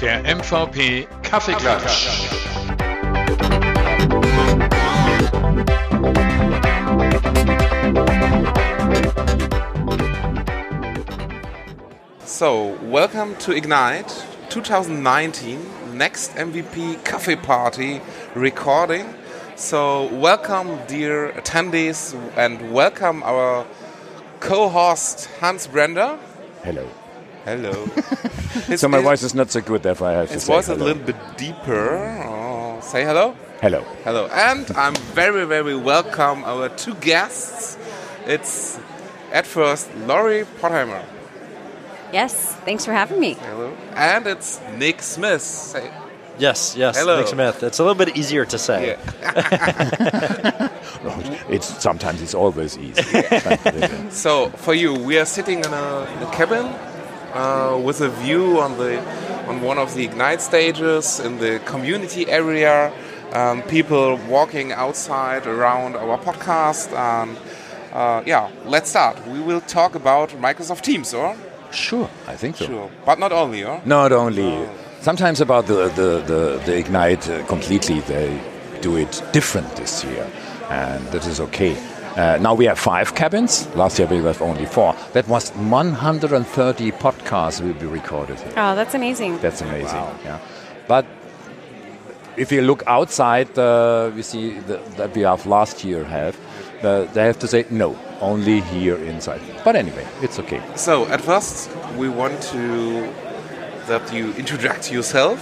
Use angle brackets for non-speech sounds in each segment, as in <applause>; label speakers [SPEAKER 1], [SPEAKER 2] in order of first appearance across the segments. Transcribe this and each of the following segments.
[SPEAKER 1] Der MVP Kaffeeklatsch.
[SPEAKER 2] So, welcome to Ignite 2019 Next MVP Coffee Party recording. So, welcome, dear attendees, and welcome our co host Hans Brender.
[SPEAKER 3] Hello.
[SPEAKER 2] Hello. <laughs>
[SPEAKER 3] So my voice is not so good, therefore I have to say
[SPEAKER 2] voice is a little bit deeper. Oh, say hello.
[SPEAKER 3] Hello.
[SPEAKER 2] Hello. And I'm very, very welcome our two guests. It's at first Laurie Potheimer.
[SPEAKER 4] Yes, thanks for having me.
[SPEAKER 2] Hello. And it's Nick Smith. Say,
[SPEAKER 5] Yes, yes,
[SPEAKER 2] Hello.
[SPEAKER 5] Nick Smith. It's a little bit easier to say.
[SPEAKER 2] yeah. <laughs>
[SPEAKER 3] It's sometimes it's always easy. <laughs>
[SPEAKER 2] So for you, we are sitting in a, in a cabin uh, with a view on the on one of the Ignite stages in the community area. Um, people walking outside around our podcast, and uh, yeah, let's start. We will talk about Microsoft Teams, or
[SPEAKER 3] sure, I think so.
[SPEAKER 2] sure, but not only, or
[SPEAKER 3] Not only sometimes about the the, the, the ignite uh, completely. They do it different this year, and that is okay. Uh, now we have five cabins. Last year we have only four. That was 130 podcasts will be recorded here.
[SPEAKER 4] Oh, that's amazing.
[SPEAKER 3] That's amazing. Wow. Yeah, but if you look outside, uh, we see the, that we have last year have. Uh, they have to say no, only here inside. But anyway, it's okay.
[SPEAKER 2] So at first, we want to that you introduce yourself,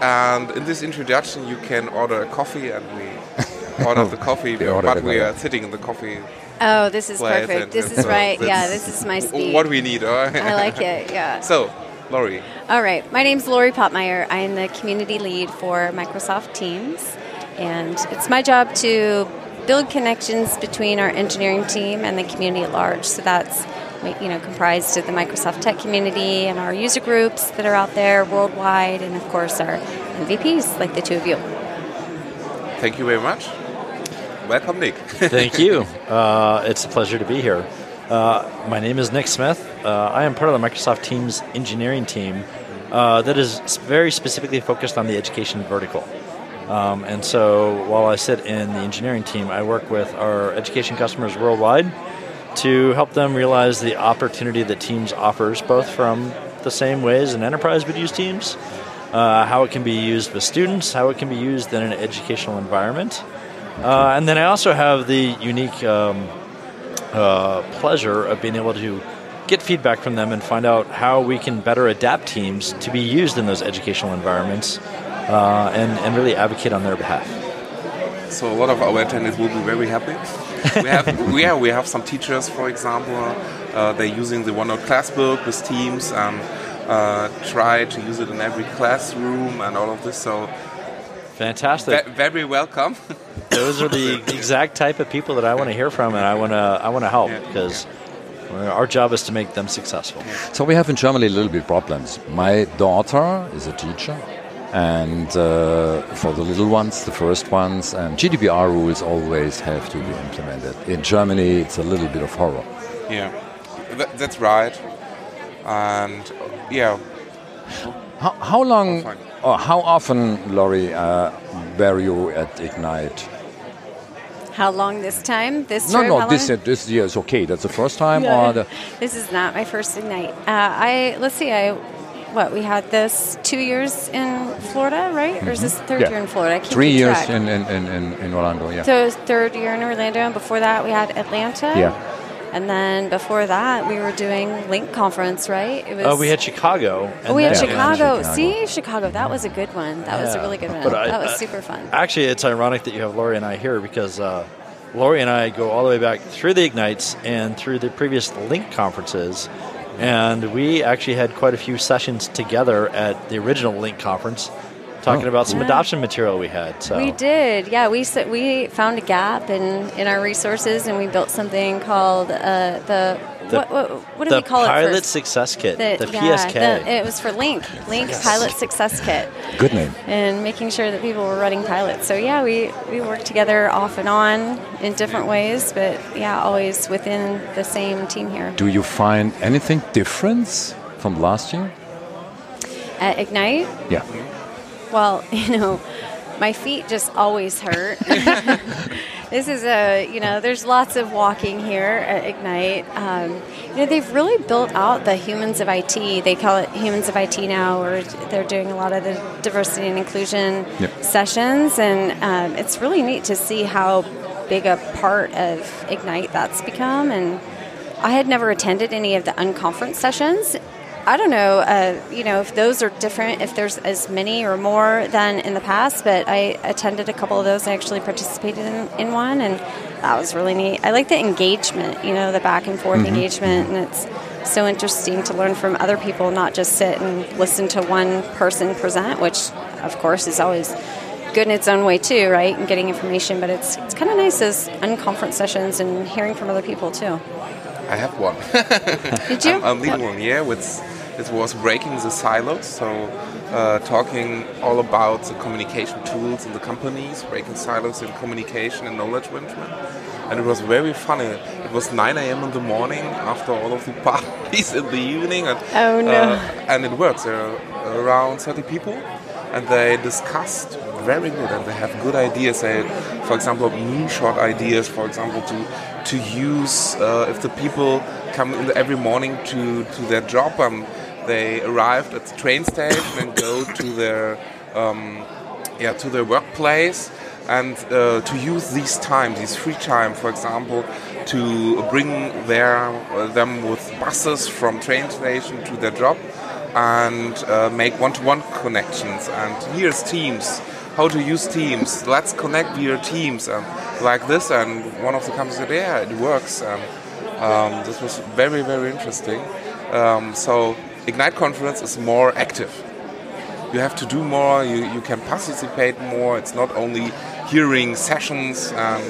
[SPEAKER 2] and in this introduction, you can order a coffee, and we <laughs> order the coffee,
[SPEAKER 3] order
[SPEAKER 2] but we
[SPEAKER 3] coffee.
[SPEAKER 2] are sitting in the coffee.
[SPEAKER 4] Oh, this is perfect. This is
[SPEAKER 2] so
[SPEAKER 4] right. Yeah, this is my speed.
[SPEAKER 2] What we need, all right?
[SPEAKER 4] I like it. <laughs> Yeah.
[SPEAKER 2] So, Laurie,
[SPEAKER 4] All right. My name's Lori Popmeyer. I'm the community lead for Microsoft Teams, and it's my job to build connections between our engineering team and the community at large. So that's you know comprised of the Microsoft Tech community and our user groups that are out there worldwide, and of course our MVPs like the two of you.
[SPEAKER 2] thank you very much. Welcome, Nick. <laughs>
[SPEAKER 5] Thank you. Uh, it's a pleasure to be here. Uh, my name is Nick Smith. Uh, I am part of the Microsoft Teams engineering team uh, that is very specifically focused on the education vertical. Um, and so while I sit in the engineering team, I work with our education customers worldwide to help them realize the opportunity that Teams offers, both from the same ways an enterprise would use Teams, uh, how it can be used with students, how it can be used in an educational environment. Uh, and then I also have the unique um, uh, pleasure of being able to get feedback from them and find out how we can better adapt teams to be used in those educational environments uh, and, and really advocate on their behalf.
[SPEAKER 2] So a lot of our attendees will be very happy. We have, <laughs> yeah, we have some teachers, for example, uh, they're using the OneNote classbook with Teams and uh, try to use it in every classroom and all of this. So
[SPEAKER 5] Fantastic.
[SPEAKER 2] ve- very welcome. <laughs>
[SPEAKER 5] Those are the exact type of people that I want to hear from, and I want to I want to help
[SPEAKER 2] Yeah.
[SPEAKER 5] because our job is to make them successful.
[SPEAKER 3] So we have in Germany a little bit problems. My daughter is a teacher, and uh, for the little ones, the first ones, and GDPR rules always have to be implemented. In Germany, it's a little bit of horror.
[SPEAKER 2] yeah, Th- that's right. And yeah,
[SPEAKER 3] How, how long,
[SPEAKER 2] fine.
[SPEAKER 3] or how often, Laurie, uh, were you at Ignite?
[SPEAKER 4] How long this time? This
[SPEAKER 3] No,
[SPEAKER 4] trip?
[SPEAKER 3] no, this
[SPEAKER 4] long?
[SPEAKER 3] this year is okay. That's the first time,
[SPEAKER 4] Yeah.
[SPEAKER 3] or the,
[SPEAKER 4] This is not my first ignite. Uh, I let's see. I what we had this two years in Florida, right? Or is this third
[SPEAKER 3] Yeah.
[SPEAKER 4] year in Florida? I can't
[SPEAKER 3] three years in, in, in, in, in Orlando. Yeah.
[SPEAKER 4] So third year in Orlando, and before that we had Atlanta.
[SPEAKER 3] Yeah.
[SPEAKER 4] And then before that we were doing Lync conference, right? It was.
[SPEAKER 5] Uh, we had Chicago. and
[SPEAKER 4] Oh, we had
[SPEAKER 5] then-
[SPEAKER 4] Chicago.
[SPEAKER 3] Chicago.
[SPEAKER 4] See, Chicago. That was a good one. That was a really good one.
[SPEAKER 5] But I-
[SPEAKER 4] that was
[SPEAKER 5] I-
[SPEAKER 4] super fun.
[SPEAKER 5] Actually, it's ironic that you have Lori and I here because uh, Lori and I go all the way back through the Ignites and through the previous Lync conferences. And we actually had quite a few sessions together at the original Lync conference talking
[SPEAKER 3] Oh.
[SPEAKER 5] about some
[SPEAKER 4] Yeah.
[SPEAKER 5] adoption material we had. So
[SPEAKER 4] We did, yeah. We we found a gap in, in our resources, and we built something called uh, the,
[SPEAKER 5] The-
[SPEAKER 4] what, what, what do
[SPEAKER 5] the
[SPEAKER 4] we call
[SPEAKER 5] Pilot
[SPEAKER 4] it? first?
[SPEAKER 5] Success Kit, the,
[SPEAKER 4] yeah,
[SPEAKER 5] PSK.
[SPEAKER 4] the- it was for Lync, Lync Pilot Success Kit,
[SPEAKER 3] Good name.
[SPEAKER 4] and making sure that people were running pilots. So yeah, we we worked together off and on in different ways, but yeah, always within the same team here
[SPEAKER 3] Do you find anything different from last year?
[SPEAKER 4] at Ignite.
[SPEAKER 3] Yeah.
[SPEAKER 4] Well, <laughs> you know, my feet just always hurt. <laughs> this is a, you know, there's lots of walking here at Ignite. Um, you know, they've really built out the humans of IT. They call it humans of IT now, where they're doing a lot of the diversity and inclusion
[SPEAKER 3] Yep.
[SPEAKER 4] sessions, and um, it's really neat to see how big a part of Ignite that's become. And I had never attended any of the unconference sessions. I don't know, uh, you know, if those are different, if there's as many or more than in the past, but I attended a couple of those. I actually participated in, in one, and that was really neat. I like the engagement, you know, the back and forth engagement, and it's so interesting to learn from other people, not just sit and listen to one person present, which, of course, is always good in its own way too, right? And getting information, but it's it's kind of nice as unconference sessions and hearing from other people too.
[SPEAKER 2] I have one.
[SPEAKER 4] Did you? <laughs>
[SPEAKER 2] I'm, I'm leading one, yeah. Which it was breaking the silos, so uh, talking all about the communication tools in the companies, breaking silos in communication and knowledge management. And it was very funny. It was 9 a.m. in the morning after all of the <laughs> parties in the evening, and
[SPEAKER 4] Oh, no.
[SPEAKER 2] uh, and it works. There are around 30 people, and they discussed very good, and they have good ideas. They, for example, moonshot ideas. For example, to to use uh, if the people come in every morning to to their job, um, they arrived at the train station and go to their um, yeah to their workplace and uh, to use these time, these free time, for example, to bring their uh, them with buses from train station to their job and uh, make one-to-one connections. And here's Teams, how to use Teams. Let's connect via Teams and like this. And one of the companies said, yeah, it works. And um, this was very, very interesting. Um, so Ignite conference is more active you have to do more, you, you can participate more. It's not only hearing sessions and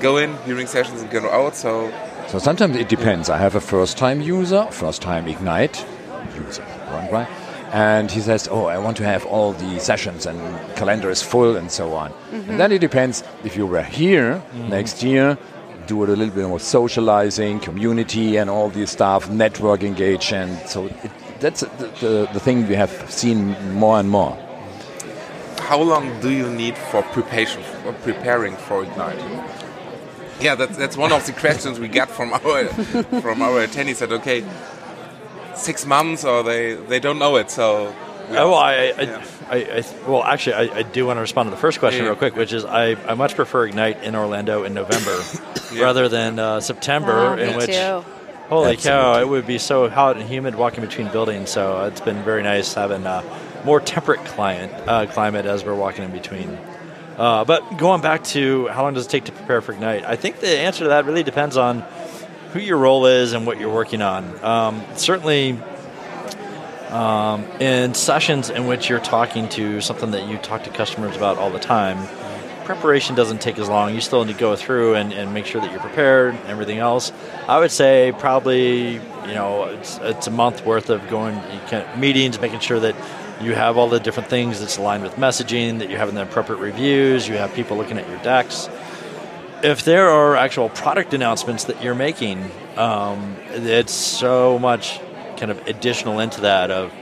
[SPEAKER 2] go in, hearing sessions and go out. So
[SPEAKER 3] So sometimes it depends. I have a first-time user, first-time Ignite user, right? right? And he says, "Oh, I want to have all the sessions and calendar is full and so on." And mm-hmm. then it depends if you were here mm-hmm. next year, do it a little bit more socializing, community, and all this stuff, network engagement. So it, that's the, the, the thing we have seen more and more.
[SPEAKER 2] how long do you need for preparation, for preparing for Ignite? Yeah, that's, that's one of the questions we get from <laughs> our from our attendees. That okay, six months or they they don't know it. So we
[SPEAKER 5] Oh, I, I,
[SPEAKER 2] yeah.
[SPEAKER 5] I, I, well, actually, I, I do want to respond to the first question
[SPEAKER 2] Yeah.
[SPEAKER 5] real quick, which is I, I much prefer Ignite in Orlando in November <laughs> rather than uh, September,
[SPEAKER 4] Oh,
[SPEAKER 5] in which
[SPEAKER 4] too.
[SPEAKER 5] holy cow, it would be so hot and humid walking between buildings. So it's been very nice having a more temperate client uh, climate as we're walking in between. Uh, but going back to how long does it take to prepare for Ignite? I think the answer to that really depends on who your role is and what you're working on. Um, certainly, um, in sessions in which you're talking to something that you talk to customers about all the time, preparation doesn't take as long. You still need to go through and, and make sure that you're prepared and everything else. I would say probably, you know, it's, it's a month worth of going can, meetings, making sure that you have all the different things that's aligned with messaging, that you're having the appropriate reviews, you have people looking at your decks if there are actual product announcements that you're making, um, it's so much kind of additional into that of,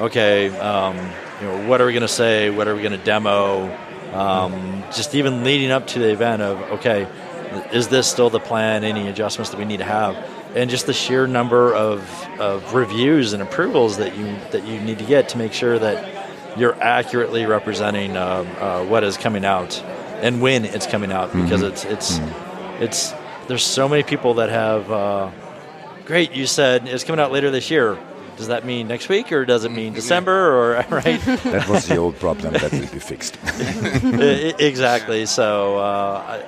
[SPEAKER 5] okay, um, you know, what are we going to say? What are we going to demo? Um, just even leading up to the event of, okay, is this still the plan? Any adjustments that we need to have? And just the sheer number of, of reviews and approvals that you that you need to get to make sure that you're accurately representing um, uh, what is coming out and when it's coming out because it's it's it's there's so many people that have uh, great you said it's coming out later this year does that mean next week or does it mean december or <laughs> right
[SPEAKER 3] That was the old problem that will be fixed.
[SPEAKER 5] I- <laughs> I- exactly so uh,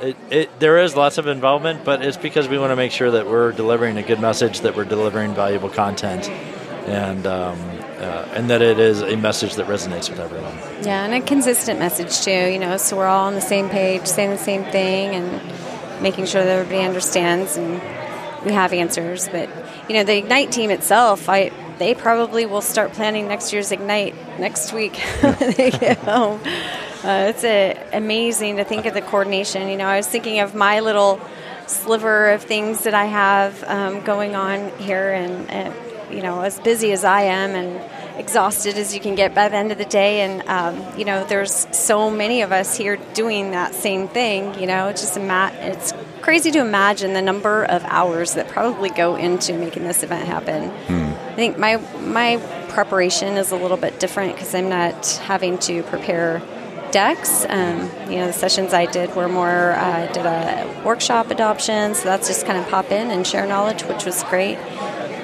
[SPEAKER 5] it, it, there is lots of involvement but it's because we want to make sure that we're delivering a good message that we're delivering valuable content and um, uh, and that it is a message that resonates with everyone.
[SPEAKER 4] Yeah, and a consistent message too. You know, so we're all on the same page, saying the same thing, and making sure that everybody understands and we have answers. But you know, the Ignite team itself, I they probably will start planning next year's Ignite next week when <laughs> they <laughs> get home. Uh, it's a, amazing to think of the coordination. You know, I was thinking of my little sliver of things that I have um, going on here, and, and, you know, as busy as I am and exhausted as you can get by the end of the day, and um, you know, there's so many of us here doing that same thing. You know, it's just a mat. It's crazy to imagine the number of hours that probably go into making this event happen.
[SPEAKER 3] Hmm.
[SPEAKER 4] I think my my preparation is a little bit different because I'm not having to prepare decks. Um, you know, the sessions I did were more uh, did a workshop adoption, so that's just kind of pop in and share knowledge, which was great.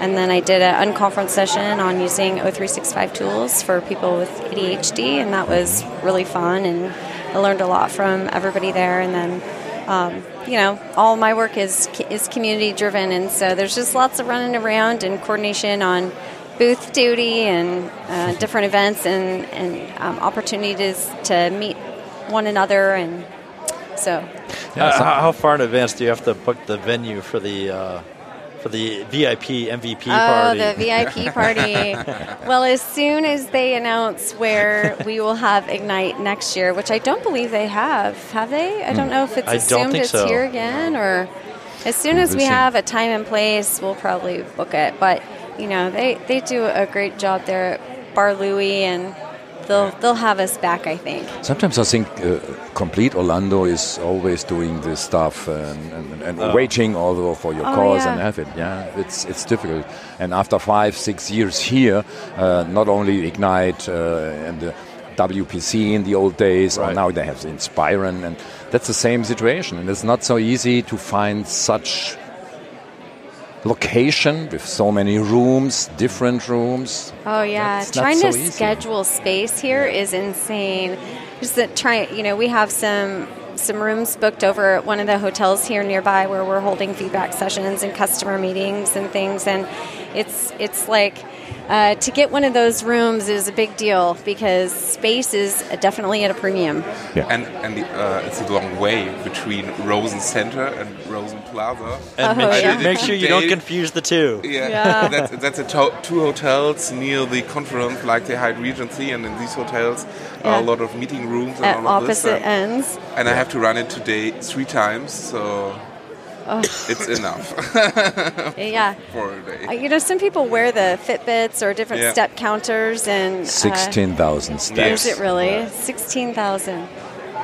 [SPEAKER 4] And then I did an unconference session on using O365 tools for people with ADHD, and that was really fun. And I learned a lot from everybody there. And then, um, you know, all my work is is community driven, and so there's just lots of running around and coordination on booth duty and uh, different events and, and um, opportunities to meet one another and so.
[SPEAKER 5] Yeah, uh, how, how, far in advance do you have to book the venue for the uh, for the VIP MVP
[SPEAKER 4] party? Oh, the VIP party. <laughs> well, as soon as they announce where we will have Ignite next year, which I don't believe they have, have they? I don't know if it's
[SPEAKER 5] I
[SPEAKER 4] assumed it's
[SPEAKER 5] so.
[SPEAKER 4] here again or. As soon as we have a time and place, we'll probably book it. But you know, they, they do a great job there at Bar Louie, and they'll they'll have us back. I think.
[SPEAKER 3] Sometimes I think uh, complete Orlando is always doing this stuff and, and, and oh. waiting also for your
[SPEAKER 4] oh,
[SPEAKER 3] cause
[SPEAKER 4] yeah.
[SPEAKER 3] and have it. Yeah, it's it's difficult. And after five six years here, uh, not only Ignite uh, and the WPC in the old days, right. or now they have Inspire, and that's the same situation. And it's not so easy to find such location with so many rooms, different rooms.
[SPEAKER 4] Oh yeah,
[SPEAKER 3] That's
[SPEAKER 4] trying
[SPEAKER 3] so
[SPEAKER 4] to
[SPEAKER 3] easy.
[SPEAKER 4] schedule space here is insane. Just that try, you know, we have some some rooms booked over at one of the hotels here nearby where we're holding feedback sessions and customer meetings and things, and it's it's like uh, to get one of those rooms is a big deal because space is definitely at a premium.
[SPEAKER 2] Yeah. And and the, uh, it's a long way between Rosen Center and Rosen Plaza.
[SPEAKER 5] And
[SPEAKER 4] Oh,
[SPEAKER 5] make,
[SPEAKER 4] yeah.
[SPEAKER 5] sure, make sure you don't confuse the two.
[SPEAKER 2] Yeah,
[SPEAKER 4] Yeah. <laughs>
[SPEAKER 2] that's, that's a to- two hotels near the conference, like the Hyatt Regency, and in these hotels are a lot of meeting rooms and
[SPEAKER 4] At
[SPEAKER 2] all of this.
[SPEAKER 4] opposite
[SPEAKER 2] and-
[SPEAKER 4] ends.
[SPEAKER 2] And I have to run it today three times, so it's enough <laughs>
[SPEAKER 4] Yeah. <laughs>
[SPEAKER 2] for a day.
[SPEAKER 4] Uh, You know, some people wear the Fitbits or different
[SPEAKER 2] Yeah.
[SPEAKER 4] step counters, and uh,
[SPEAKER 3] Sixteen thousand steps.
[SPEAKER 2] Yes.
[SPEAKER 4] Is it really? 16,000.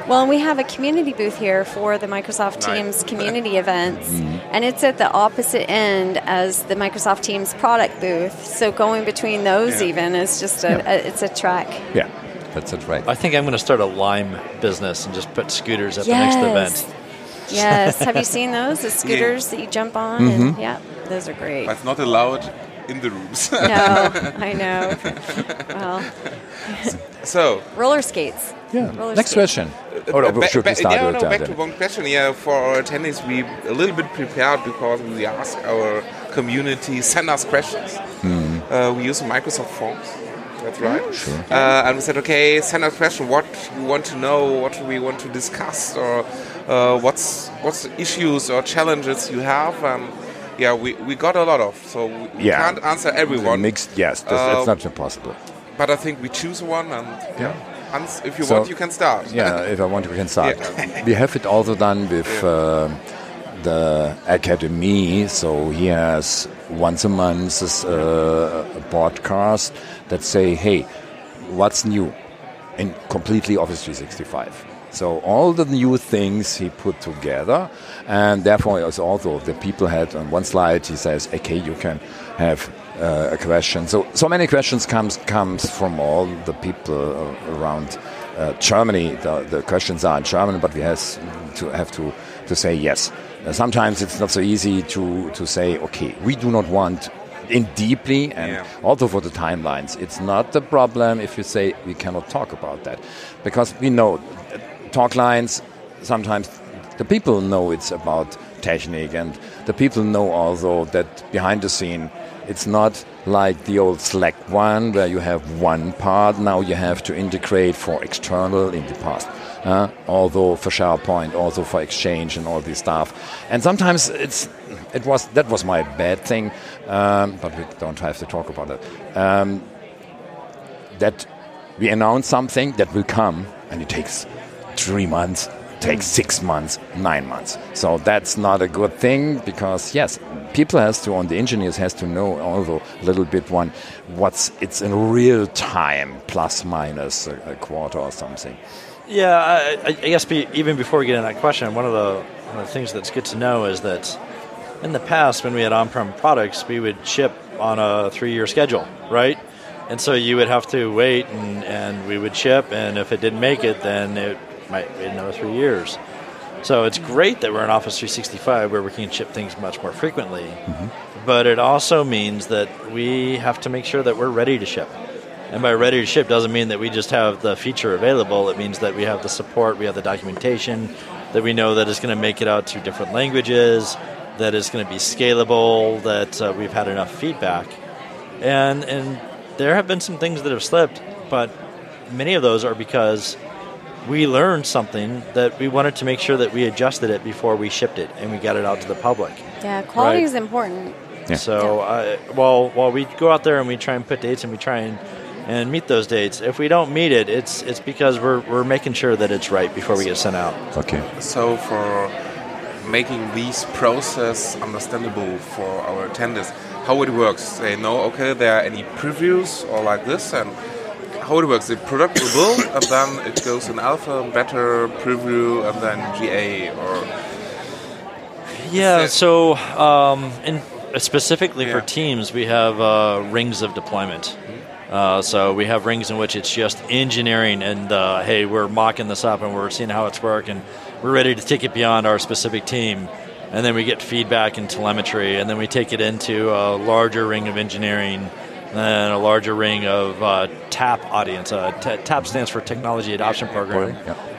[SPEAKER 4] Well, we have a community booth here for the Microsoft
[SPEAKER 2] Nice.
[SPEAKER 4] Teams community <laughs> events,
[SPEAKER 3] Mm-hmm.
[SPEAKER 4] and it's at the opposite end as the Microsoft Teams product booth. So going between those
[SPEAKER 2] Yeah.
[SPEAKER 4] even is just a, a it's a track.
[SPEAKER 3] Yeah, that's it, right.
[SPEAKER 5] I think I'm going to start a lime business and just put scooters at the next event.
[SPEAKER 4] Yes. Have you <laughs> seen those? The scooters that you jump on?
[SPEAKER 3] Mm-hmm.
[SPEAKER 4] And, yeah, those are great.
[SPEAKER 2] But it's not allowed in the rooms.
[SPEAKER 4] no, <laughs> I know. Well, <laughs>
[SPEAKER 2] so,
[SPEAKER 4] roller skates.
[SPEAKER 3] Yeah.
[SPEAKER 4] Roller
[SPEAKER 3] Next
[SPEAKER 4] skates.
[SPEAKER 3] question. Or, or
[SPEAKER 2] ba-
[SPEAKER 3] should we
[SPEAKER 2] ba-
[SPEAKER 3] start
[SPEAKER 2] yeah, no, back to one question. Yeah, for our attendees, we a little bit prepared because we ask our community send us questions.
[SPEAKER 3] Hmm.
[SPEAKER 2] Uh, we use Microsoft Forms. That's right. Sure. Uh, and we said, okay, send us a question. What you want to know? What we want to discuss? Or uh, what's what's the issues or challenges you have? Um, yeah, we, we got a lot of. So we we
[SPEAKER 3] Yeah.
[SPEAKER 2] can't answer everyone.
[SPEAKER 3] Mixed, yes, that's,
[SPEAKER 2] Uh,
[SPEAKER 3] that's not impossible.
[SPEAKER 2] But I think we choose one, and yeah, Hans, if you
[SPEAKER 3] So-
[SPEAKER 2] want, you can start.
[SPEAKER 3] Yeah, if I want, we can start. <laughs>
[SPEAKER 2] Yeah.
[SPEAKER 3] We have it also done with uh, the academy. So he has once a month this, uh, a podcast that say, "Hey, what's new in completely Office 365?" So all the new things he put together, and therefore it's also the people had on one slide. He says, "Okay, you can have." Uh, a question. So, so many questions comes comes from all the people uh, around uh, Germany. The, the questions are in German, but we has to have to to say yes. Uh, sometimes it's not so easy to to say okay. We do not want in deeply and
[SPEAKER 2] Yeah.
[SPEAKER 3] also for the timelines. It's not the problem if you say we cannot talk about that because we know talk lines sometimes the people know it's about technique and the people know also that behind the scene it's not like the old Slack one, where you have one part. Now you have to integrate for external in the past. Uh, although for SharePoint, also for Exchange and all this stuff. And sometimes it's it was that was my bad thing, um, but we don't have to talk about it. Um, that we announce something that will come, and it takes three months, takes mm. six months, nine months. So that's not a good thing because yes, people has to on the engineers has to know also a little bit one what's it's in real time plus minus a, a quarter or something.
[SPEAKER 5] Yeah, I, I guess be, even before we get into that question, one of the one of the things that's good to know is that in the past, when we had on-prem products, we would ship on a three-year schedule, right? And so you would have to wait, and, and we would ship, and if it didn't make it, then it might wait another three years. So it's great that we're in Office 365 where we can ship things much more frequently, mm-hmm. but it also means that we have to make sure that we're ready to ship. And by ready to ship doesn't mean that we just have the feature available. It means that we have the support, we have the documentation, that we know that it's going to make it out to different languages, that is going to be scalable, that uh, we've had enough feedback. And, and there have been some things that have slipped, but many of those are because we learned something that we wanted to make sure that we adjusted it before we shipped it and we got it out to the public.
[SPEAKER 4] Yeah, quality right? is important.
[SPEAKER 5] Yeah. So yeah. Uh, while while we go out there and we try and put dates and we try and and meet those dates. If we don't meet it, it's it's because we're, we're making sure that it's right before we get sent out.
[SPEAKER 3] Okay.
[SPEAKER 2] So for making these process understandable for our attenders, how it works? They know, okay, there are any previews or like this, and how it works. The product will build, <coughs> and then it goes in alpha, beta, preview, and then GA, or
[SPEAKER 5] yeah. So um, in, specifically yeah. for teams, we have uh, rings of deployment. Uh, so we have rings in which it's just engineering, and uh, hey, we're mocking this up and we're seeing how it's working. We're ready to take it beyond our specific team, and then we get feedback and telemetry, and then we take it into a larger ring of engineering, and a larger ring of uh, TAP audience. Uh, TAP stands for Technology Adoption Program.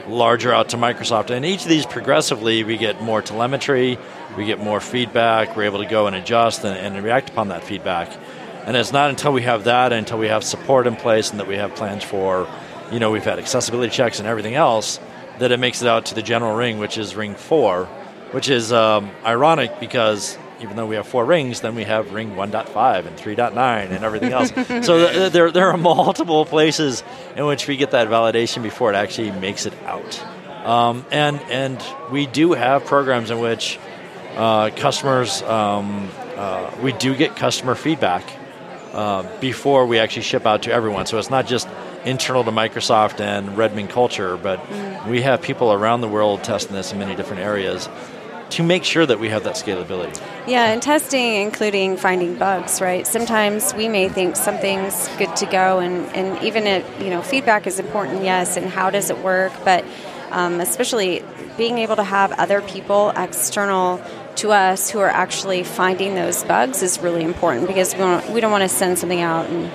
[SPEAKER 5] Larger out to Microsoft, and each of these progressively we get more telemetry, we get more feedback. We're able to go and adjust and, and react upon that feedback and it's not until we have that, until we have support in place, and that we have plans for, you know, we've had accessibility checks and everything else, that it makes it out to the general ring, which is ring four, which is um, ironic because even though we have four rings, then we have ring 1.5 and 3.9 and everything else. <laughs> so th- there, there are <laughs> multiple places in which we get that validation before it actually makes it out. Um, and, and we do have programs in which uh, customers, um, uh, we do get customer feedback uh, before we actually ship out to everyone. So it's not just internal to Microsoft and Redmond culture, but mm. we have people around the world testing this in many different areas to make sure that we have that scalability.
[SPEAKER 4] Yeah, and testing, including finding bugs, right? Sometimes we may think something's good to go, and, and even it, you know, feedback is important, yes, and how does it work, but um, especially being able to have other people, external to us who are actually finding those bugs is really important because we don't, we don't want to send something out and,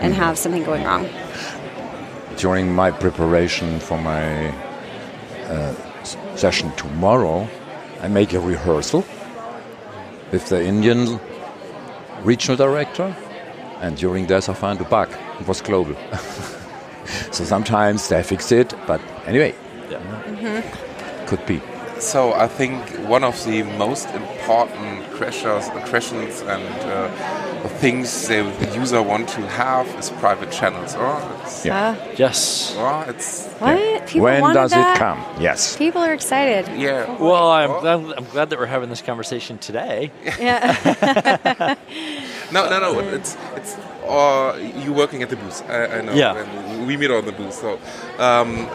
[SPEAKER 4] and have something going wrong.
[SPEAKER 3] During my preparation for my uh, session tomorrow, I make a rehearsal with the Indian regional director, and during this I found a bug. It was global. <laughs> so sometimes they fix it, but anyway, yeah. mm -hmm. could be.
[SPEAKER 2] So I think one of the most important questions, questions and uh, things the user want to have is private channels. Or
[SPEAKER 5] yeah. Uh, yes.
[SPEAKER 2] Or it's
[SPEAKER 4] what? Yeah.
[SPEAKER 3] When does that? it come? Yes.
[SPEAKER 4] People are excited.
[SPEAKER 2] Yeah.
[SPEAKER 5] Well, I'm glad, I'm glad that we're having this conversation today. <laughs>
[SPEAKER 4] Yeah. <laughs>
[SPEAKER 2] no, no, no. It's it's or you working at the booth. I, I know.
[SPEAKER 5] Yeah.
[SPEAKER 2] we meet on the booth. So. Um,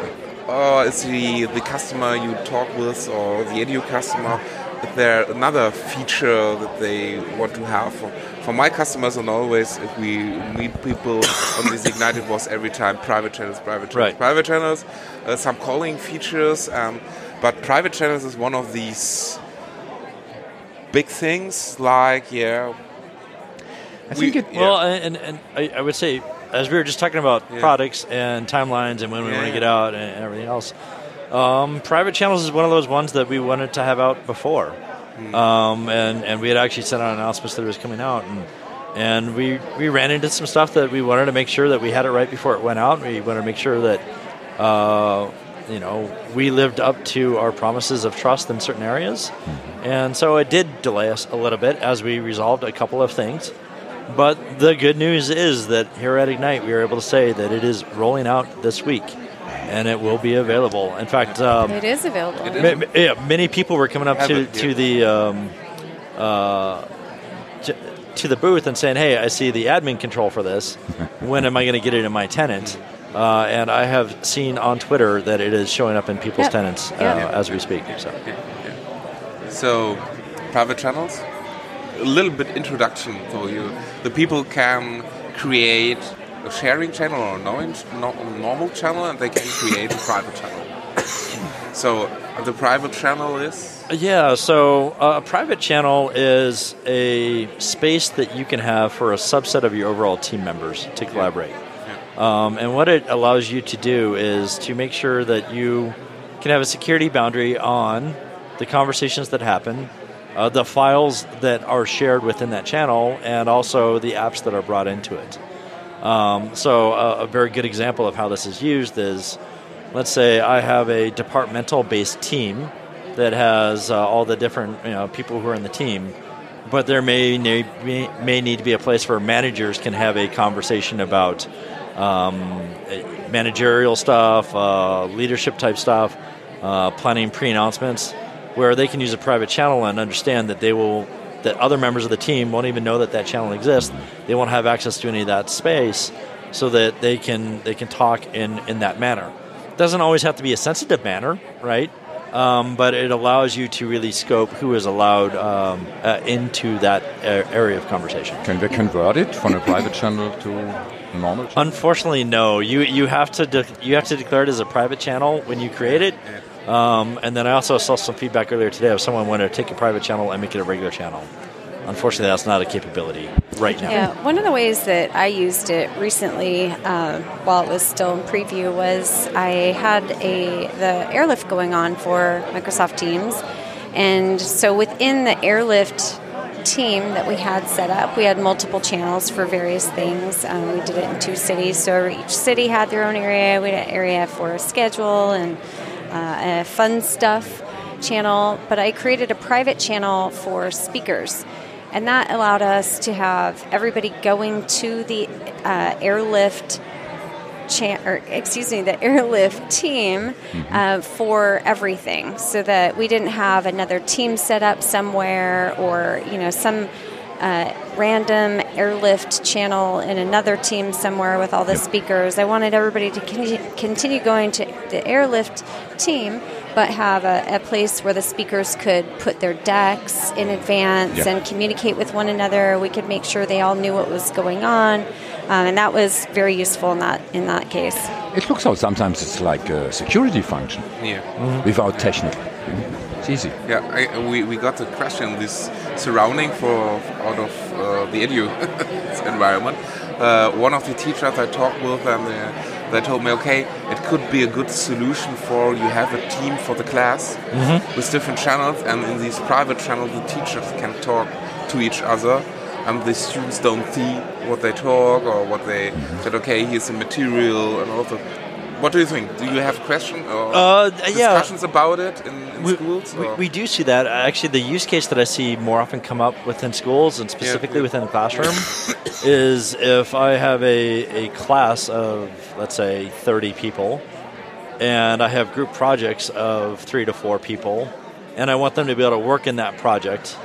[SPEAKER 2] or is the, the customer you talk with or the edu customer is there another feature that they want to have for, for my customers and always if we meet people on this ignited it was every time private channels private channels
[SPEAKER 5] right.
[SPEAKER 2] private channels uh, some calling features um, but private channels is one of these big things like yeah
[SPEAKER 5] I think it, yeah. well and, and I, I would say as we were just talking about yeah. products and timelines and when we yeah. want to get out and everything else, um, private channels is one of those ones that we wanted to have out before. Mm. Um, and, and we had actually sent out announcements that it was coming out. And and we we ran into some stuff that we wanted to make sure that we had it right before it went out. We wanted to make sure that. Uh, you know, we lived up to our promises of trust in certain areas. And so it did delay us a little bit as we resolved a couple of things. But the good news is that here at Ignite, we are able to say that it is rolling out this week and it will be available. In fact, um,
[SPEAKER 4] It is available.
[SPEAKER 2] It
[SPEAKER 5] ma- ma- yeah, many people were coming up to,
[SPEAKER 2] it,
[SPEAKER 5] to
[SPEAKER 2] yeah.
[SPEAKER 5] the um, uh, to, to the booth and saying, "Hey, I see the admin control for this. when am I going to get it in my tenant?" Uh, and I have seen on Twitter that it is showing up in people's
[SPEAKER 4] Yep.
[SPEAKER 5] tenants uh,
[SPEAKER 4] Yep.
[SPEAKER 5] as we speak. So.
[SPEAKER 2] So, private channels. A little bit introduction. for you, the people can create a sharing channel or a normal, no- normal channel, and they can create a private channel. So the private channel is
[SPEAKER 5] Yeah, so uh, a private channel is a space that you can have for a subset of your overall team members to collaborate. Um, and what it allows you to do is to make sure that you can have a security boundary on the conversations that happen, uh, the files that are shared within that channel, and also the apps that are brought into it. Um, so, uh, a very good example of how this is used is let's say I have a departmental based team that has uh, all the different you know, people who are in the team, but there may, may, may need to be a place where managers can have a conversation about um, managerial stuff, uh, leadership type stuff, uh, planning pre announcements, where they can use a private channel and understand that they will. That other members of the team won't even know that that channel exists. They won't have access to any of that space, so that they can they can talk in in that manner It doesn't always have to be a sensitive manner, right? Um, but it allows you to really scope who is allowed um, uh, into that area of conversation.
[SPEAKER 3] Can we convert it from a private channel to a normal channel?
[SPEAKER 5] Unfortunately, no. You you have to de- you have to declare it as a private channel when you create it. Um, and then I also saw some feedback earlier today of someone wanted to take a private channel and make it a regular channel. Unfortunately, that's not a capability right now.
[SPEAKER 4] Yeah, one of the ways that I used it recently, um, while it was still in preview, was I had a the airlift going on for Microsoft Teams, and so within the airlift team that we had set up, we had multiple channels for various things. Um, we did it in two cities, so each city had their own area. We had an area for a schedule and uh, a fun stuff channel, but I created a private channel for speakers. And that allowed us to have everybody going to the uh, airlift cha- or excuse me, the <laughs> airlift team uh, for everything, so that we didn't have another team set up somewhere or you know some uh, random airlift channel in another team somewhere with all the speakers. I wanted everybody to con- continue going to the airlift team, but have a, a place where the speakers could put their decks in advance
[SPEAKER 3] Yeah.
[SPEAKER 4] and communicate with one another. We could make sure they all knew what was going on, um, and that was very useful in that in that case.
[SPEAKER 3] It looks out sometimes it's like a security function
[SPEAKER 2] yeah.
[SPEAKER 3] without technical. It's easy.
[SPEAKER 2] Yeah, I, we, we got the question this surrounding for out of uh, the edu <laughs> environment. Uh, one of the teachers I talked with, and uh, they told me, okay, it could be a good solution for you have a team for the class with different channels, and in these private channels, the teachers can talk to each other. And the students don't see what they talk or what they said. Okay, here's the material and all that. What do you think? Do you have questions or
[SPEAKER 5] Uh, yeah.
[SPEAKER 2] discussions about it in, in
[SPEAKER 5] we,
[SPEAKER 2] schools?
[SPEAKER 5] we, we do see that. Actually, the use case that I see more often come up within schools and specifically
[SPEAKER 2] yeah.
[SPEAKER 5] within the classroom is if I have a, a class of, let's say, 30 people, and I have group projects of three to four people, and I want them to be able to work in that project,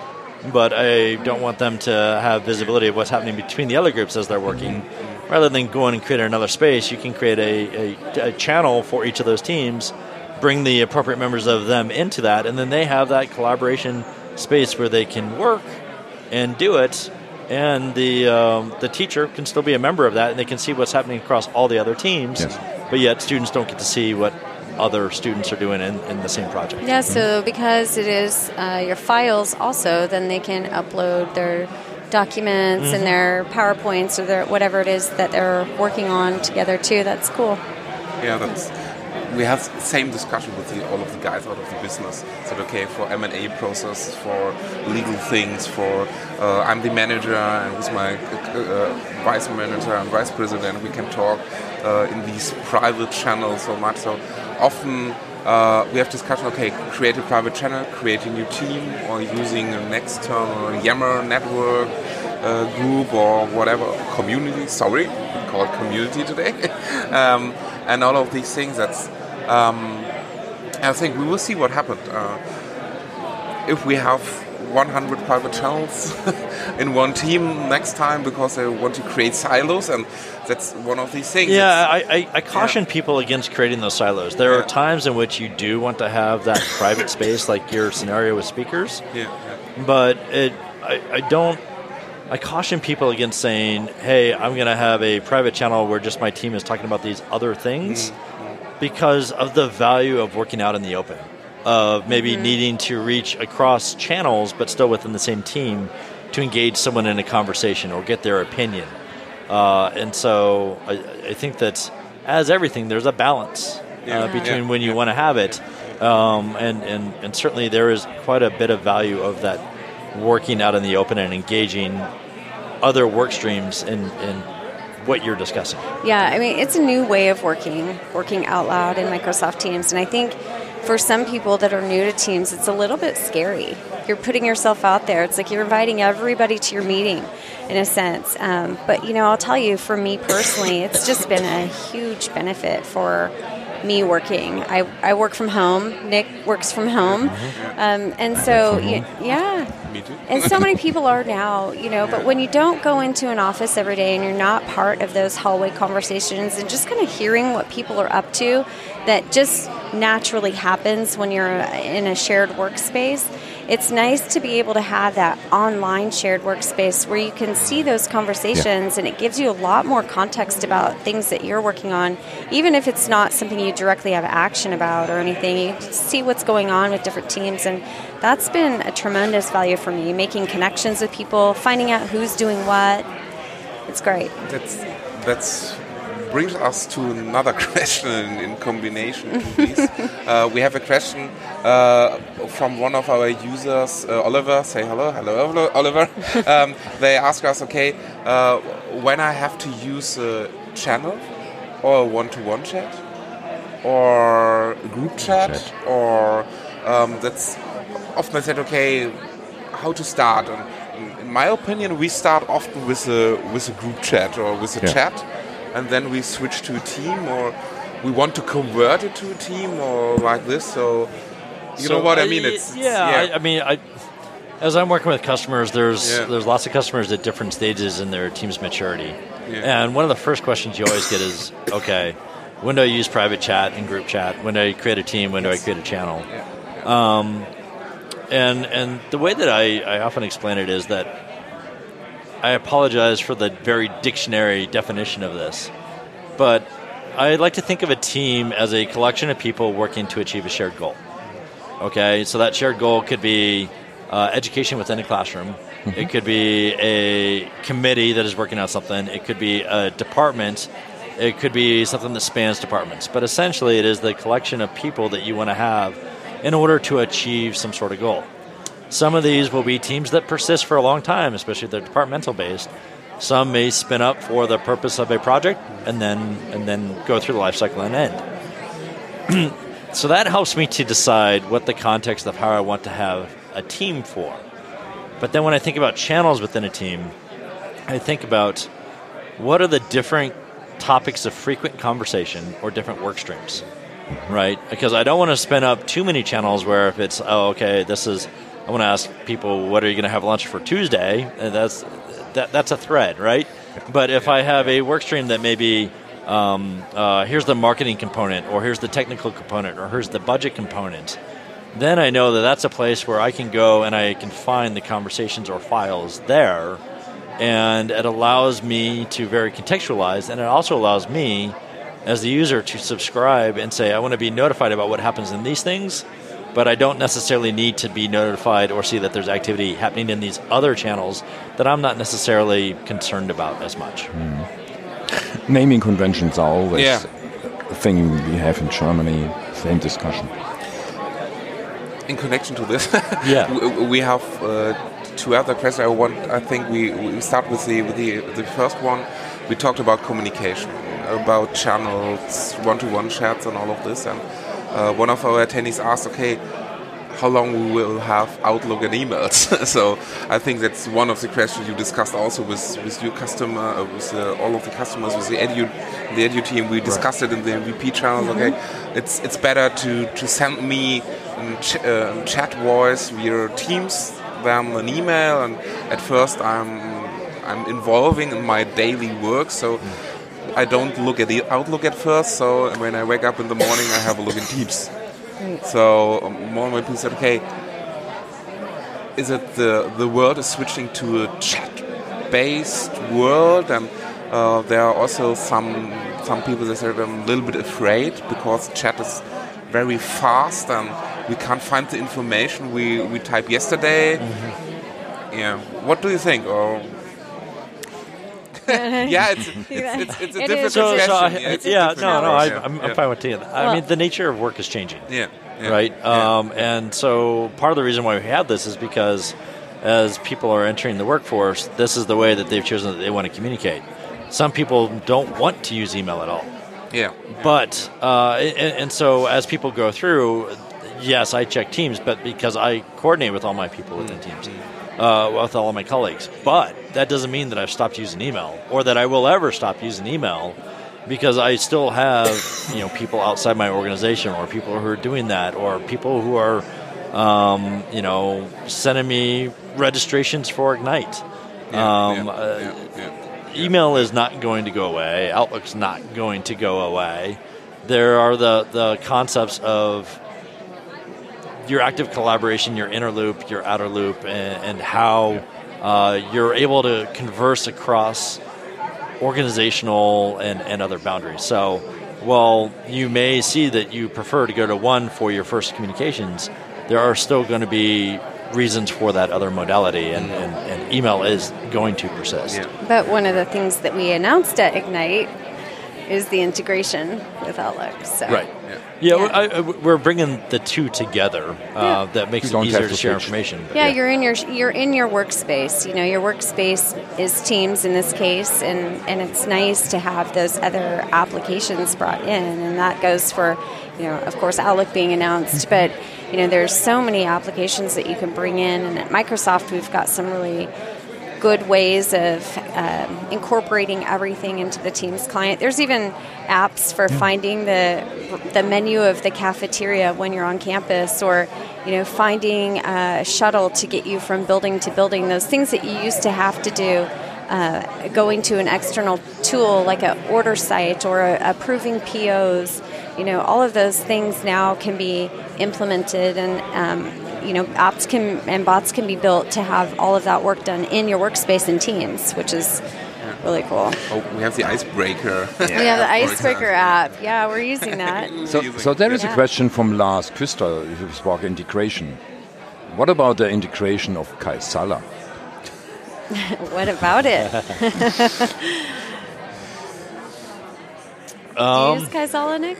[SPEAKER 5] but I don't want them to have visibility of what's happening between the other groups as they're working. Rather than going and creating another space, you can create a, a, a channel for each of those teams, bring the appropriate members of them into that, and then they have that collaboration space where they can work and do it. And the um, the teacher can still be a member of that, and they can see what's happening across all the other teams.
[SPEAKER 3] Yes.
[SPEAKER 5] But yet, students don't get to see what other students are doing in, in the same project.
[SPEAKER 4] Yeah, so because it is uh, your files also, then they can upload their documents and their PowerPoints or their whatever it is that they're working on together too. That's cool.
[SPEAKER 2] Yeah, that's we have same discussion with the, all of the guys out of the business. Said okay for M and A process, for legal things, for uh, I'm the manager and with my uh, uh, vice manager and vice president we can talk uh, in these private channels so much. So often uh, we have discussion. Okay, create a private channel, create a new team, or using an external Yammer network uh, group or whatever community. Sorry, we call it community today. <laughs> um, and all of these things. That's um, I think we will see what happened. Uh, if we have 100 private channels <laughs> in one team next time because they want to create silos, and that's one of these things.
[SPEAKER 5] Yeah, I, I, I, caution yeah. people against creating those silos. There yeah. are times in which you do want to have that <laughs> private space, like your scenario with speakers.
[SPEAKER 2] Yeah,
[SPEAKER 5] yeah. But it, I, I don't. I caution people against saying, "Hey, I'm going to have a private channel where just my team is talking about these other things," mm-hmm. because of the value of working out in the open, of maybe mm-hmm. needing to reach across channels but still within the same team to engage someone in a conversation or get their opinion. Uh, and so, I, I, think that as everything, there's a balance uh, yeah. uh, between yeah. when you yeah. want to have it, um, and, and and certainly there is quite a bit of value of that working out in the open and engaging other work streams in, in what you're discussing.
[SPEAKER 4] Yeah, I mean, it's a new way of working, working out loud in Microsoft Teams. And I think for some people that are new to Teams, it's a little bit scary. You're putting yourself out there. It's like you're inviting everybody to your meeting in a sense. Um, but, you know, I'll tell you, for me personally, it's just been a huge benefit for me working. I, I work from home. Nick works from home. Mm-hmm. Um, and so, yeah.
[SPEAKER 2] Me too.
[SPEAKER 4] and so many <laughs> people are now, you know, but when you don't go into an office every day and you're not part of those hallway conversations and just kind of hearing what people are up to, that just naturally happens when you're in a shared workspace it's nice to be able to have that online shared workspace where you can see those conversations yeah. and it gives you a lot more context about things that you're working on. Even if it's not something you directly have action about or anything you see what's going on with different teams and that's been a tremendous value for me making connections with people finding out who's doing what. It's great.
[SPEAKER 2] That's that's brings us to another <laughs> question in, combination to these. <laughs> uh, we have a question uh, from one of our users, uh, Oliver. Say hello, hello, Oliver. <laughs> um, they ask us, okay, uh, when I have to use a channel or a one-to-one chat or a group chat, chat. or um, that's often said, okay, how to start. And in my opinion, we start often with a with a group chat or with a yeah. chat and then we switch to a team or we want to convert it to a team or like this so you so know what I, I mean?
[SPEAKER 5] It's yeah, yeah. I, I, mean I as I'm working with customers there's yeah. there's lots of customers at different stages in their team's maturity. Yeah. and one of the first questions you always get is okay when do I use private chat and group chat? When do I create a team? When do I create a channel? Um, and and the way that I, I often explain it is that I apologize for the very dictionary definition of this, but I like to think of a team as a collection of people working to achieve a shared goal. Okay, so that shared goal could be uh, education within a classroom. Mm-hmm. It could be a committee that is working on something. It could be a department. It could be something that spans departments. But essentially, it is the collection of people that you want to have in order to achieve some sort of goal. Some of these will be teams that persist for a long time, especially if they're departmental based. Some may spin up for the purpose of a project and then and then go through the life cycle and end. <clears throat> so that helps me to decide what the context of how I want to have a team for. But then when I think about channels within a team, I think about what are the different topics of frequent conversation or different work streams, right? Because I don't want to spin up too many channels where if it's, oh, okay, this is I want to ask people, what are you going to have lunch for Tuesday? That's that, that's a thread, right? But if I have a work stream that maybe um, uh, here's the marketing component, or here's the technical component, or here's the budget component, then I know that that's a place where I can go and I can find the conversations or files there. And it allows me to very contextualize, and it also allows me as the user to subscribe and say, I want to be notified about what happens in these things but I don't necessarily need to be notified or see that there's activity happening in these other channels that I'm not necessarily concerned about as much.
[SPEAKER 3] Mm. <laughs> Naming conventions are always yeah. thing we have in Germany. Same discussion.
[SPEAKER 2] In connection to this, <laughs>
[SPEAKER 5] Yeah.
[SPEAKER 2] we- we have uh, two other questions. I want. I think we, we start with the with the the first one. We talked about communication, about channels, one-to-one chats, and all of this. And uh, one of our attendees asked, "Okay, how long we will have Outlook and emails?" <laughs> so I think that's one of the questions you discussed also with with your customer, uh, with uh, all of the customers, with the edu the edu team. We discussed it in the MVP channels. Okay, it's it's better to to send me um, ch uh, chat voice via Teams than an email. And at first, I'm I'm involving in my daily work, so. I don't look at the Outlook at first, so when I wake up in the morning, I have a look in Teams. So um, more and more people said, okay, is it the the world is switching to a chat-based world, and uh, there are also some some people that said I'm a little bit afraid because chat is very fast and we can't find the information we we typed yesterday. Yeah, what do you think? Or <laughs> yeah, it's <laughs> it's, it's, it's a
[SPEAKER 4] It
[SPEAKER 2] difficult
[SPEAKER 4] is.
[SPEAKER 5] So, so I,
[SPEAKER 2] yeah,
[SPEAKER 5] yeah no, no, I,
[SPEAKER 2] am
[SPEAKER 5] I'm
[SPEAKER 2] Yeah.
[SPEAKER 5] fine with taking that. I
[SPEAKER 4] Well-
[SPEAKER 5] mean, the nature of work is changing.
[SPEAKER 2] Yeah, yeah,
[SPEAKER 5] right?
[SPEAKER 2] yeah.
[SPEAKER 5] Um, and so part of the reason why we have this is because as people are entering the workforce, this is the way that they've chosen that they want to communicate. Some people don't want to use email at all.
[SPEAKER 2] yeah.
[SPEAKER 5] But uh, and, and so as people go through, yes, I check Teams, but because I coordinate with all my people within Teams, uh, with all of my colleagues. But that doesn't mean that I've stopped using email or that I will ever stop using email, because I still have you know people outside my organization or people who are doing that or people who are um, you know sending me registrations for Ignite.
[SPEAKER 2] Yeah,
[SPEAKER 5] um,
[SPEAKER 2] yeah,
[SPEAKER 5] uh,
[SPEAKER 2] yeah,
[SPEAKER 5] email is not going to go away. Outlook's not going to go away. There are the, the concepts of your active collaboration, your inner loop, your outer loop, and, and how uh, you're able to converse across organizational and, and other boundaries. So, while you may see that you prefer to go to one for your first communications, there are still going to be reasons for that other modality, and, and, and email is going to persist.
[SPEAKER 2] Yeah.
[SPEAKER 4] But one of the things that we announced at Ignite is the integration with Outlook. So
[SPEAKER 5] Right.
[SPEAKER 2] Yeah.
[SPEAKER 5] Yeah,
[SPEAKER 4] Yeah.
[SPEAKER 5] I, I, we're bringing the two together. Uh,
[SPEAKER 4] Yeah.
[SPEAKER 5] That makes
[SPEAKER 3] You
[SPEAKER 5] it easier to
[SPEAKER 3] to
[SPEAKER 5] share
[SPEAKER 3] switch.
[SPEAKER 5] information. but
[SPEAKER 4] yeah, you're in your you're in your workspace. You know, your workspace is Teams in this case, and and it's nice to have those other applications brought in, and that goes for, you know, of course Outlook being announced, but you know, there's so many applications that you can bring in, and at Microsoft we've got some really good ways of um, incorporating everything into the Teams client. There's even apps for finding the the menu of the cafeteria when you're on campus, or you know, finding a shuttle to get you from building to building. Those things that you used to have to do. Uh, going to an external tool like an order site or approving POs, you know, all of those things now can be implemented and um, you know, apps can and bots can be built to have all of that work done in your workspace in Teams, which is really cool.
[SPEAKER 2] Oh, we have the icebreaker.
[SPEAKER 4] We have the <laughs> Icebreaker app. Yeah, we're using that. <laughs>
[SPEAKER 3] So, so there is a question from Lars Küster, who spoke integration. What about the integration of Kaizala? <laughs>
[SPEAKER 4] what about it? Do you use um, Kaizala, Nick?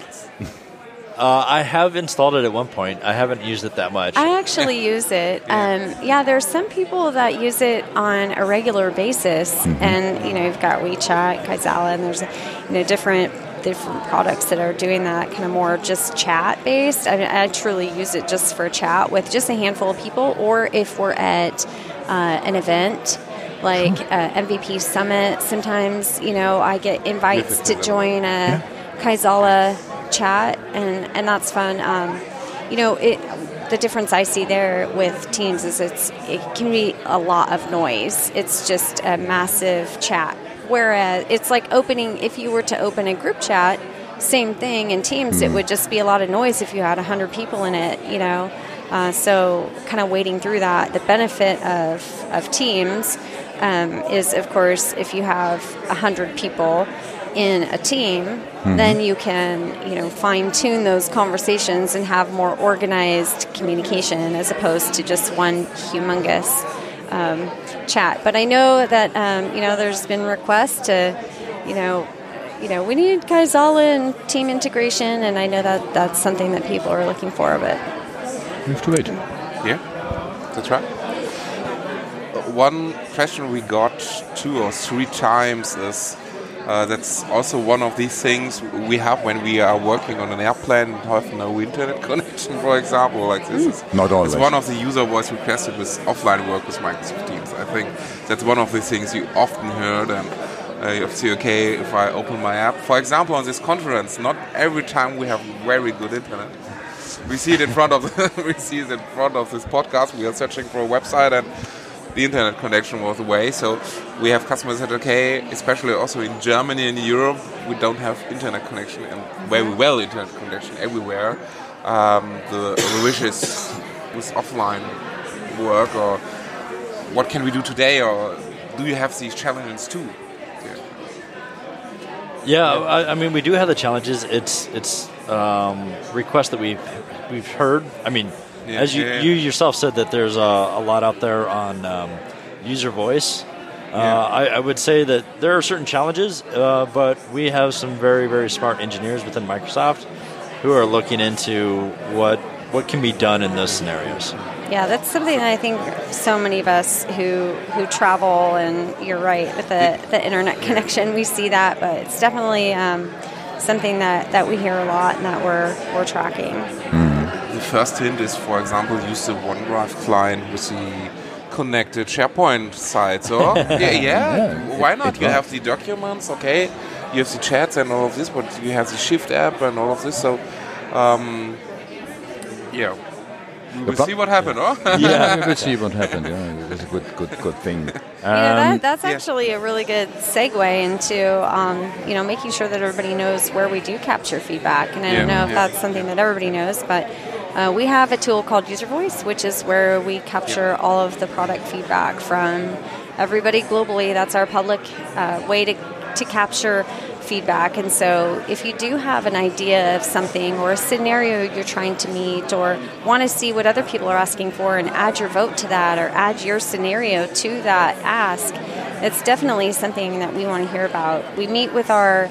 [SPEAKER 5] Uh, I have installed it at one point. I haven't used it that much.
[SPEAKER 4] I actually <laughs> use it. Um, yeah, there's some people that use it on a regular basis, and you know, you've got WeChat, Kaizala, and there's you know different different products that are doing that kind of more just chat based. I, mean, I truly use it just for chat with just a handful of people, or if we're at uh, an event. Like <laughs> uh, MVP Summit, sometimes you know I get invites to join a Kaizala chat, and, and that's fun. Um, you know, it, the difference I see there with Teams is it's it can be a lot of noise. It's just a massive chat. Whereas it's like opening if you were to open a group chat, same thing in Teams. It would just be a lot of noise if you had hundred people in it. You know, uh, so kind of wading through that. The benefit of of Teams um, is, of course, if you have hundred people in a team, then you can you know fine tune those conversations and have more organized communication as opposed to just one humongous um, chat. But I know that um, you know there's been requests to you know you know, we need Kaizala and team integration, and I know that that's something that people are looking for of it.
[SPEAKER 3] We have to wait.
[SPEAKER 2] Yeah, that's right. One question we got two or three times is uh, that's also one of these things we have when we are working on an airplane and have no internet <laughs> connection, for example. Like this is
[SPEAKER 3] Not always.
[SPEAKER 2] It's one of the user voice requested with offline work with Microsoft Teams. I think that's one of the things you often heard and. Uh, you have to see, okay, if I open my app, for example, on this conference, not every time we have very good internet. We see it in front of <laughs> we see it in front of this podcast. We are searching for a website and the internet connection was away. So we have customers that okay, especially also in Germany and Europe, we don't have internet connection and very well internet connection everywhere. Um, the, the wish is with offline work or what can we do today or do you have these challenges too?
[SPEAKER 5] Yeah, I, I mean, we do have the challenges. It's it's um, requests that we've we've heard. I mean,
[SPEAKER 2] Yeah,
[SPEAKER 5] as you
[SPEAKER 2] yeah, yeah.
[SPEAKER 5] you yourself said that there's a, a lot out there on um, user voice. Uh, I, I would say that there are certain challenges, uh, but we have some very very smart engineers within Microsoft who are looking into what what can be done in those scenarios.
[SPEAKER 4] Yeah, that's something that I think so many of us who who travel and you're right with the, the internet connection, we see that, but it's definitely um, something that, that we hear a lot and that we're we're tracking.
[SPEAKER 2] The first hint is, for example, use the OneDrive client with the connected SharePoint site. So <laughs> yeah, yeah,
[SPEAKER 3] Yeah,
[SPEAKER 2] why not? you have the documents, okay. You have the chats and all of this, but you have the Shift app and all of this. So um, yeah, we will
[SPEAKER 3] pro-
[SPEAKER 2] see what happens. Oh?
[SPEAKER 3] yeah, we will <laughs> see what happened. Yeah, it's a good, good, good thing.
[SPEAKER 4] you know,
[SPEAKER 3] Um,
[SPEAKER 4] that, that's
[SPEAKER 2] yeah.
[SPEAKER 4] actually a really good segue into um, you know making sure that everybody knows where we do capture feedback. And I
[SPEAKER 2] Yeah,
[SPEAKER 4] don't know if
[SPEAKER 2] yeah.
[SPEAKER 4] that's something that everybody knows, but uh, we have a tool called User Voice, which is where we capture all of the product feedback from everybody globally. That's our public uh, way to to capture feedback. And so, if you do have an idea of something or a scenario you're trying to meet, or want to see what other people are asking for and add your vote to that, or add your scenario to that ask, it's definitely something that we want to hear about. We meet with our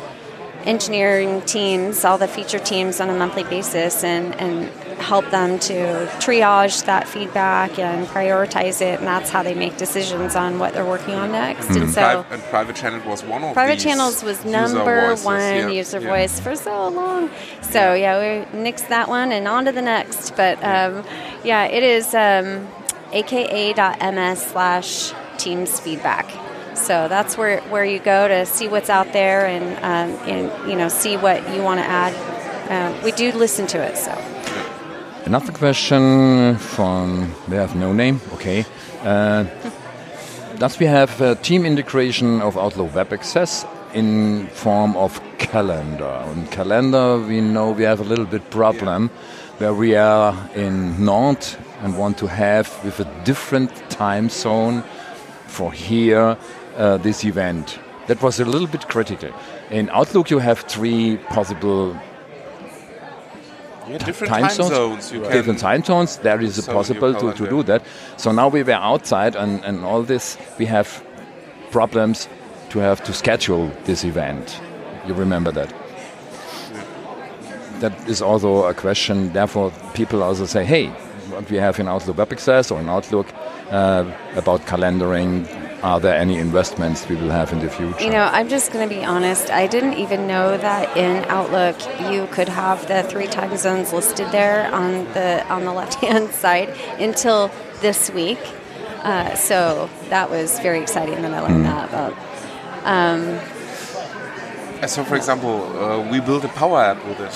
[SPEAKER 4] engineering teams, all the feature teams on a monthly basis, and, and help them to triage that feedback and prioritize it, and that's how they make decisions on what they're working on next. And so,
[SPEAKER 2] Priv- and private channel was one of
[SPEAKER 4] private
[SPEAKER 2] these
[SPEAKER 4] channels was
[SPEAKER 2] user
[SPEAKER 4] number
[SPEAKER 2] voices,
[SPEAKER 4] one
[SPEAKER 2] yeah,
[SPEAKER 4] user
[SPEAKER 2] yeah.
[SPEAKER 4] voice for so long. So yeah, we nixed that one and on to the next. But um, yeah, it is um, aka.ms slash teams feedback. So that's where, where you go to see what's out there and, um, and you know see what you want to add. Uh, we do listen to it. So
[SPEAKER 3] Another question from we have no name. Okay. Uh, does we have uh, team integration of Outlook Web Access in form of calendar? On calendar, we know we have a little bit problem where we are in Nantes and want to have with a different time zone for here uh, this event. That was a little bit critical. In Outlook, you have three possible
[SPEAKER 2] Yeah, different
[SPEAKER 3] time, zones,
[SPEAKER 2] zones. Can
[SPEAKER 3] different time zones. There is a
[SPEAKER 2] So
[SPEAKER 3] possible to, to do that. So now we were outside, and, and all this we have problems to have to schedule this event. You remember that? That is also a question. Therefore, people also say, "Hey, what we have in Outlook Web Access or in Outlook uh, about calendaring." Are there any investments we will have in the future?
[SPEAKER 4] You know, I'm just going to be honest. I didn't even know that in Outlook you could have the three time zones listed there on the on the left hand <laughs> side until this week. Uh, so that was very exciting that I learned that about.
[SPEAKER 2] Uh, So, for example, uh, we built a Power App with it.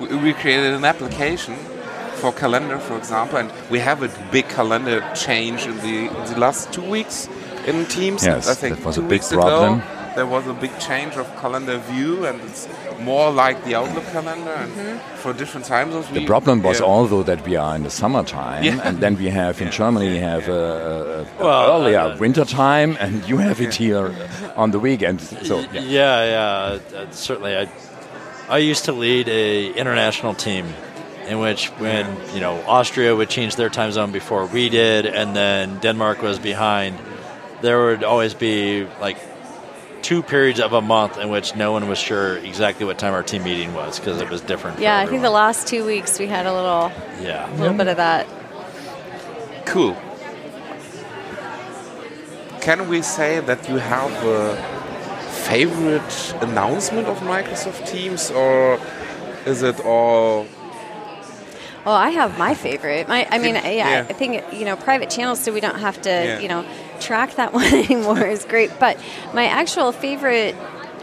[SPEAKER 2] <laughs> we, we created an application for calendar, for example, and we have a big calendar change in the, in the last two weeks in Teams.
[SPEAKER 3] Yes,
[SPEAKER 2] I think
[SPEAKER 3] that was a big
[SPEAKER 2] weeks
[SPEAKER 3] problem.
[SPEAKER 2] Ago, there was a big change of calendar view, and it's more like the Outlook calendar, and for different time zones.
[SPEAKER 3] The
[SPEAKER 2] we-
[SPEAKER 3] problem was
[SPEAKER 2] yeah.
[SPEAKER 3] although that we are in the summertime,
[SPEAKER 2] Yeah.
[SPEAKER 3] and then we have in
[SPEAKER 2] Yeah.
[SPEAKER 3] Germany have a, a, a
[SPEAKER 5] Well,
[SPEAKER 3] earlier
[SPEAKER 5] uh,
[SPEAKER 3] winter time, and you have it here on the weekend. So yeah.
[SPEAKER 5] yeah, yeah, uh, certainly. I I used to lead a international team in which when you know Austria would change their time zone before we did, and then Denmark was behind. There would always be like two periods of a month in which no one was sure exactly what time our team meeting was because it was different. for
[SPEAKER 4] Yeah, I think the last two weeks we had a little,
[SPEAKER 5] yeah.
[SPEAKER 4] a little bit of that.
[SPEAKER 2] Cool. Can we say that you have a favorite announcement of Microsoft Teams, or is it all?
[SPEAKER 4] Oh, I have my favorite. My, I mean, <laughs>
[SPEAKER 2] Yeah.
[SPEAKER 4] yeah. I think you know, private channels, so we don't have to,
[SPEAKER 2] Yeah.
[SPEAKER 4] you know, track that <laughs> one anymore is great. But my actual favorite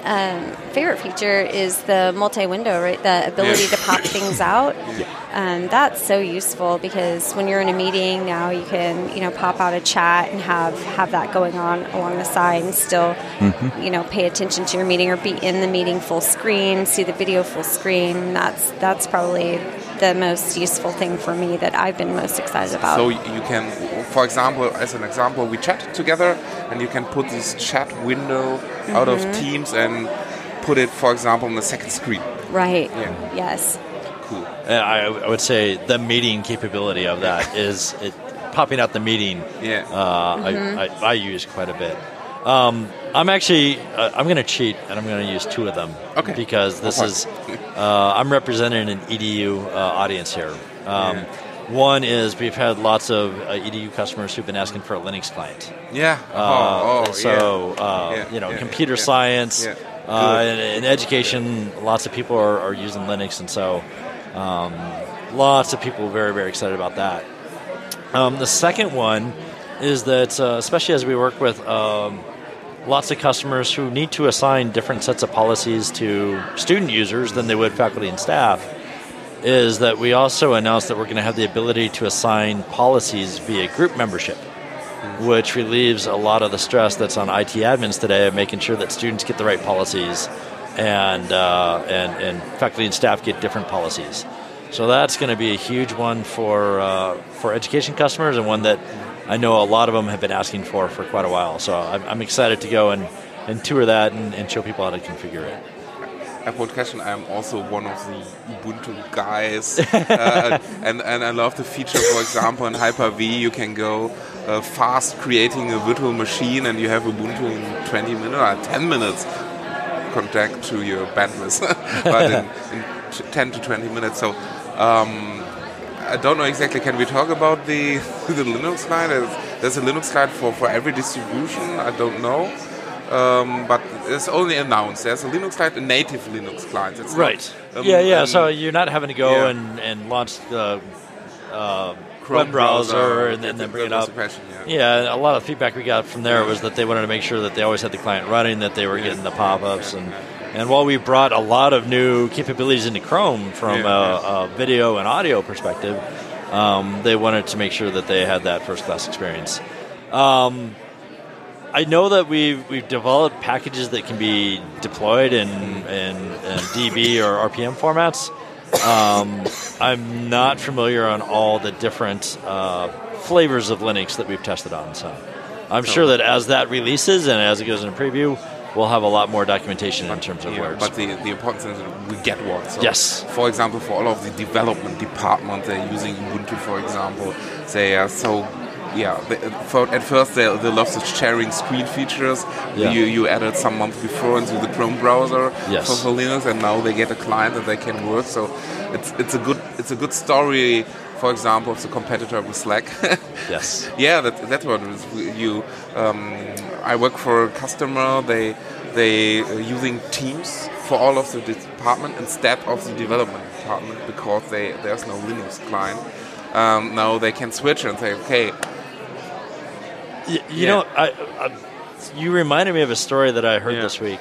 [SPEAKER 4] um, favorite feature is the multi-window, right? The ability
[SPEAKER 2] Yeah.
[SPEAKER 4] to pop <laughs> things out. Um, that's so useful because when you're in a meeting now, you can you know pop out a chat and have have that going on along the side and still you know pay attention to your meeting or be in the meeting full screen, see the video full screen. That's that's probably the most useful thing for me that I've been most excited about.
[SPEAKER 2] So you can, for example, as an example, we chat together, and you can put this chat window out of
[SPEAKER 4] Mm-hmm.
[SPEAKER 2] Teams and put it, for example, on the second screen.
[SPEAKER 4] right.
[SPEAKER 2] Yeah.
[SPEAKER 4] Yes.
[SPEAKER 2] Cool.
[SPEAKER 5] And I, I would say the meeting capability of that <laughs> is it, popping out the meeting.
[SPEAKER 2] Yeah.
[SPEAKER 5] Uh,
[SPEAKER 4] Mm-hmm.
[SPEAKER 5] I, I, I use quite a bit. Um, I'm actually uh, I'm going to cheat and I'm going to use two of them.
[SPEAKER 2] Okay.
[SPEAKER 5] Because this is uh, I'm representing an EDU uh, audience here. Um,
[SPEAKER 2] Yeah.
[SPEAKER 5] One is we've had lots of uh, EDU customers who've been asking for a Linux client.
[SPEAKER 2] Yeah.
[SPEAKER 5] Uh,
[SPEAKER 2] oh, oh,
[SPEAKER 5] so
[SPEAKER 2] yeah.
[SPEAKER 5] uh,
[SPEAKER 2] Yeah,
[SPEAKER 5] you know,
[SPEAKER 2] yeah,
[SPEAKER 5] computer science uh, in, in education, lots of people are, are using Linux, and so um, lots of people very very excited about that. Um, the second one is that, uh, especially as we work with um, lots of customers who need to assign different sets of policies to student users than they would faculty and staff, is that we also announced that we're going to have the ability to assign policies via group membership, which relieves a lot of the stress that's on IT admins today of making sure that students get the right policies and, uh, and, and faculty and staff get different policies. So that's going to be a huge one for, uh, for education customers and one that I know a lot of them have been asking for for quite a while. So I'm, I'm excited to go and, and tour that and, and show people how to configure it.
[SPEAKER 2] I one question. I'm also one of the Ubuntu guys, <laughs> uh, and and I love the feature. For example, in Hyper-V, you can go uh, fast creating a virtual machine, and you have Ubuntu in 20 minutes or 10 minutes. Contact to your bandwidth, <laughs> but in, in 10 to 20 minutes. So. Um, I don't know exactly. Can we talk about the <laughs> the Linux client? There's- a Linux client for, for every distribution. I don't know, um, but it's only announced. There's a Linux client, a native Linux client. It's not,
[SPEAKER 5] Right.
[SPEAKER 2] um,
[SPEAKER 5] yeah, yeah.
[SPEAKER 2] um,
[SPEAKER 5] so you're not having to go
[SPEAKER 2] yeah.
[SPEAKER 5] and, and launch the uh,
[SPEAKER 2] Chrome
[SPEAKER 5] web browser and then, then bring it up.
[SPEAKER 2] yeah.
[SPEAKER 5] Yeah, a lot of feedback we got from there was that they wanted to make sure that they always had the client running, that they were getting the pop-ups, and and while we brought a lot of new capabilities into Chrome from
[SPEAKER 2] Yeah,
[SPEAKER 5] a, a video and audio perspective, um, they wanted to make sure that they had that first-class experience. Um, I know that we've we've developed packages that can be deployed in in, in DB or RPM formats. Um, I'm not familiar on all the different uh, flavors of Linux that we've tested on, so I'm sure that as that releases and as it goes into preview, we'll have a lot more documentation in terms of
[SPEAKER 2] Yeah,
[SPEAKER 5] where
[SPEAKER 2] but the, the important thing is that we get one. So
[SPEAKER 5] Yes.
[SPEAKER 2] For example, for all of the development department, they're using Ubuntu, for example. They are so, yeah. They, for, at first, they, they love the sharing screen features.
[SPEAKER 5] Yeah.
[SPEAKER 2] You, you added some months before into the Chrome browser
[SPEAKER 5] Yes.
[SPEAKER 2] for, for Linux, and now they get a client that they can work. So it's it's a good it's a good story. For example, of the competitor with Slack. <laughs>
[SPEAKER 5] yes.
[SPEAKER 2] Yeah, that, that's what it is. You, um, I work for a customer. They they are using Teams for all of the department instead of the development department because they there's no Linux client. Um, now they can switch and say, okay,
[SPEAKER 5] Y- you
[SPEAKER 2] Yeah.
[SPEAKER 5] know, I, I, you reminded me of a story that I heard
[SPEAKER 2] Yeah.
[SPEAKER 5] this week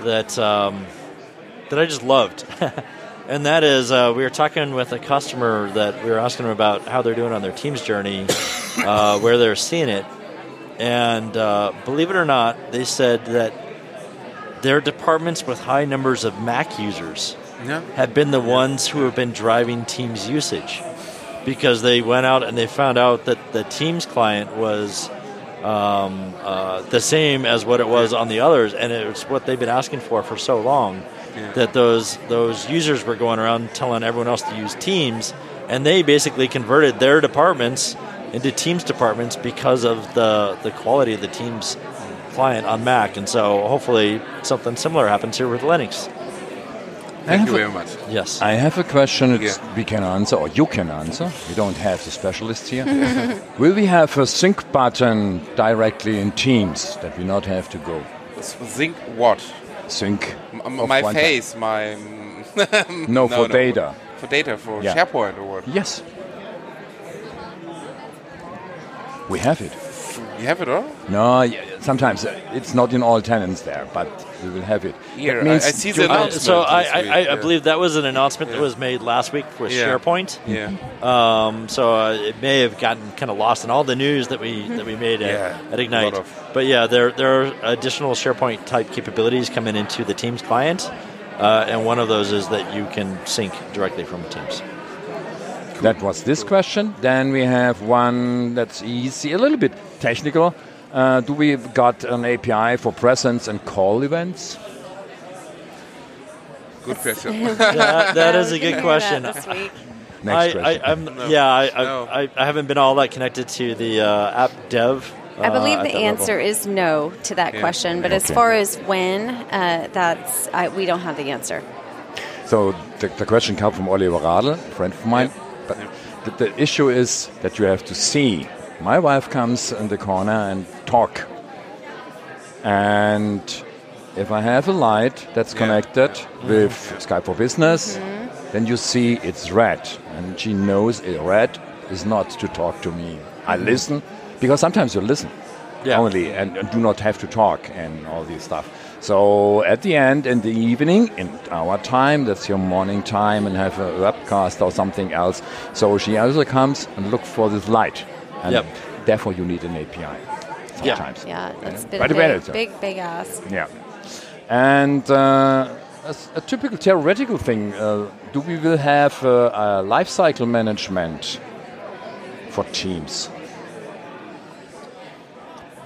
[SPEAKER 5] that um, that I just loved, <laughs> and that is uh, we were talking with a customer that we were asking them about how they're doing on their team's journey, <coughs> uh, where they're seeing it, and uh, believe it or not, they said that their departments with high numbers of Mac users
[SPEAKER 2] yeah,
[SPEAKER 5] have been the ones who have been driving Teams usage. Because they went out and they found out that the Teams client was um, uh, the same as what it was on the others, and it's what they've been asking for for so long
[SPEAKER 2] Yeah.
[SPEAKER 5] that those those users were going around telling everyone else to use Teams, and they basically converted their departments into Teams departments because of the the quality of the Teams client on Mac, and so hopefully something similar happens here with Linux.
[SPEAKER 2] Thank you very much.
[SPEAKER 5] Yes.
[SPEAKER 3] I have a question it's,
[SPEAKER 2] Yeah.
[SPEAKER 3] we can answer, or you can answer. We don't have the specialists here. <laughs> <laughs> Will we have a sync button directly in Teams that we not have to go?
[SPEAKER 2] Sync what?
[SPEAKER 3] Sync.
[SPEAKER 2] M- my face, my. <laughs>
[SPEAKER 3] No, for data.
[SPEAKER 2] For data, for
[SPEAKER 3] Yeah.
[SPEAKER 2] SharePoint or what?
[SPEAKER 3] Yes. We have it.
[SPEAKER 2] You have it all?
[SPEAKER 3] No, yeah, sometimes uh, it's not in all tenants there, but we will have it.
[SPEAKER 2] Here,
[SPEAKER 3] That
[SPEAKER 2] I-
[SPEAKER 3] means
[SPEAKER 2] I see the
[SPEAKER 5] Uh,
[SPEAKER 2] announcement
[SPEAKER 5] so I,
[SPEAKER 2] this
[SPEAKER 5] I, I, I
[SPEAKER 2] yeah.
[SPEAKER 5] believe that was an announcement that was made last week for
[SPEAKER 2] Yeah.
[SPEAKER 5] SharePoint.
[SPEAKER 2] Yeah.
[SPEAKER 5] Um, so uh, it may have gotten kind of lost in all the news that we that we made at,
[SPEAKER 2] Yeah,
[SPEAKER 5] at Ignite.
[SPEAKER 2] of-
[SPEAKER 5] But yeah, there there are additional SharePoint type capabilities coming into the Teams client, uh, and one of those is that you can sync directly from Teams.
[SPEAKER 3] That was this question. Then we have one that's easy, a little bit technical. Uh, do we got an API for presence and call events?
[SPEAKER 2] Good question. <laughs>
[SPEAKER 5] That, that is a good question.
[SPEAKER 4] that this week.
[SPEAKER 3] Next
[SPEAKER 5] I,
[SPEAKER 3] question.
[SPEAKER 5] I, I'm, Yeah, I, I,
[SPEAKER 2] No.
[SPEAKER 5] I, I haven't been all that connected to the uh, app dev.
[SPEAKER 4] I believe
[SPEAKER 5] uh,
[SPEAKER 4] the
[SPEAKER 5] at that level.
[SPEAKER 4] answer is no to that
[SPEAKER 2] Yeah.
[SPEAKER 4] question, but as far as when, uh, that's I, we don't have the answer.
[SPEAKER 3] So the, the question comes from Oliver Radl, a friend of mine. But the, the issue is that you have to see. My wife comes in the corner and talk. And if I have a light that's
[SPEAKER 2] Yeah.
[SPEAKER 3] connected mm-hmm. with Skype for Business, mm-hmm. then you see it's red. And she knows it red is not to talk to me. I mm-hmm. listen, because sometimes you listen
[SPEAKER 5] Yeah.
[SPEAKER 3] only and, and do not have to talk and all this stuff. So at the end, in the evening, in our time, that's your morning time, and have a webcast or something else. So she also comes and look for this light, and
[SPEAKER 5] Yep.
[SPEAKER 3] therefore you need an API.
[SPEAKER 5] Yeah.
[SPEAKER 3] Sometimes.
[SPEAKER 4] Yeah, that's been a big, big, big ask.
[SPEAKER 3] Yeah. And uh, a, s- a typical theoretical thing: uh, do we will have uh, a life cycle management for teams?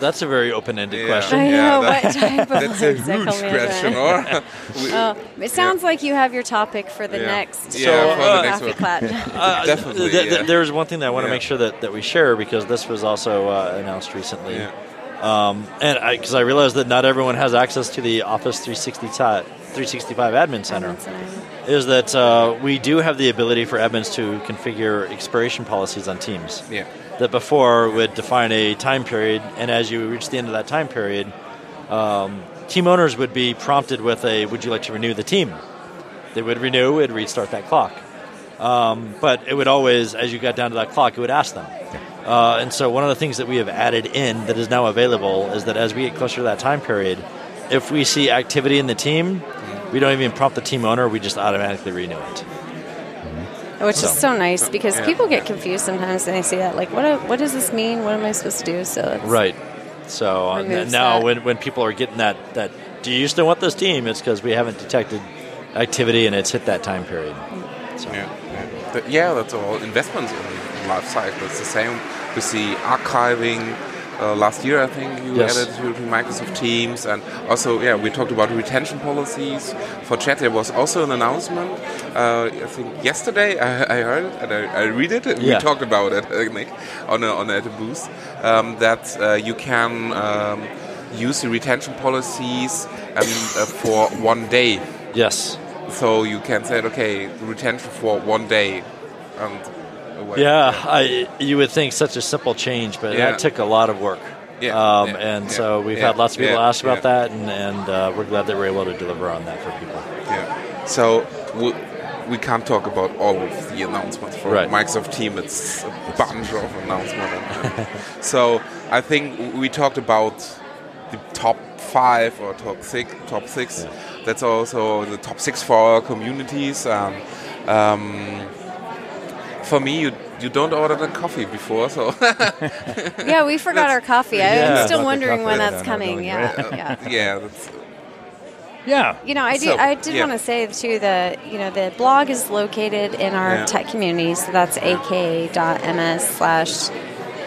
[SPEAKER 5] That's a very open-ended
[SPEAKER 2] Yeah.
[SPEAKER 5] question.
[SPEAKER 4] I
[SPEAKER 2] Yeah,
[SPEAKER 4] know
[SPEAKER 2] that-
[SPEAKER 4] what type of
[SPEAKER 2] That's a huge question, or? <laughs> We-
[SPEAKER 4] Oh, it sounds like you have your topic for the
[SPEAKER 2] Yeah.
[SPEAKER 4] next
[SPEAKER 2] Yeah,
[SPEAKER 4] uh,
[SPEAKER 2] for the next
[SPEAKER 4] coffee
[SPEAKER 2] one. <laughs>
[SPEAKER 5] Uh, <laughs>
[SPEAKER 2] Definitely,
[SPEAKER 5] th- th-
[SPEAKER 2] yeah.
[SPEAKER 5] There's one thing that I want to
[SPEAKER 2] Yeah.
[SPEAKER 5] make sure that, that we share because this was also uh, announced recently.
[SPEAKER 2] Yeah.
[SPEAKER 5] Um, and because I, realized that not everyone has access to the Office 360 ti- 365 Admin Center, is that uh, we do have the ability for admins to configure expiration policies on Teams.
[SPEAKER 2] Yeah.
[SPEAKER 5] That before would define a time period, and as you reach the end of that time period, um, team owners would be prompted with a "Would you like to renew the team?" They would renew, it'd restart that clock. Um, but it would always, as you got down to that clock, it would ask them. Uh, and so one of the things that we have added in that is now available is that as we get closer to that time period, if we see activity in the team, we don't even prompt the team owner, we just automatically renew it.
[SPEAKER 4] Which
[SPEAKER 5] So-
[SPEAKER 4] is so nice because
[SPEAKER 2] Yeah.
[SPEAKER 4] people get confused sometimes and they see that. Like, what what does this mean? What am I supposed to do? So it's,
[SPEAKER 5] Right. So now
[SPEAKER 4] that.
[SPEAKER 5] when, when people are getting that, that, do you still want this team? It's because we haven't detected activity and it's hit that time period. Mm. So.
[SPEAKER 2] Yeah, yeah. Yeah, that's all investments in life cycle. It's the same with the archiving. Uh, last year, I think you
[SPEAKER 5] Yes.
[SPEAKER 2] added to, to Microsoft Teams, and also, yeah, we talked about retention policies for chat. There was also an announcement. Uh, I think yesterday I, I heard it and I, I read it. And
[SPEAKER 5] Yeah.
[SPEAKER 2] We talked about it, <laughs> uh, Nick, on a, on a booth um, that uh, you can um, use the retention policies um, uh, for one day.
[SPEAKER 5] Yes.
[SPEAKER 2] So you can say, okay, retention for one day, and away.
[SPEAKER 5] Yeah, I, you would think such a simple change, but
[SPEAKER 2] Yeah.
[SPEAKER 5] that took a lot of work.
[SPEAKER 2] Yeah,
[SPEAKER 5] Um,
[SPEAKER 2] yeah,
[SPEAKER 5] and
[SPEAKER 2] yeah,
[SPEAKER 5] so we've had lots of people ask about that, and, and uh, we're glad that we're able to deliver on that for people.
[SPEAKER 2] Yeah. So we, we can't talk about all of the announcements for
[SPEAKER 5] Right.
[SPEAKER 2] Microsoft Team. It's a bunch of announcements. <laughs> so I think we talked about the top five or top six. Top six. That's also the top six for our communities. Um, um, for me, you you don't order the coffee before, so <laughs>
[SPEAKER 4] yeah, we forgot our coffee.
[SPEAKER 5] Yeah.
[SPEAKER 4] I'm still wondering when that's
[SPEAKER 3] no, no,
[SPEAKER 4] coming.
[SPEAKER 3] no,
[SPEAKER 4] Yeah, <laughs> yeah.
[SPEAKER 2] yeah, that's uh,
[SPEAKER 3] Yeah.
[SPEAKER 4] You know, I did.
[SPEAKER 2] So,
[SPEAKER 4] I did
[SPEAKER 2] yeah.
[SPEAKER 4] want to say too that you know the blog is located in our
[SPEAKER 2] Yeah.
[SPEAKER 4] tech community, so that's aka.ms slash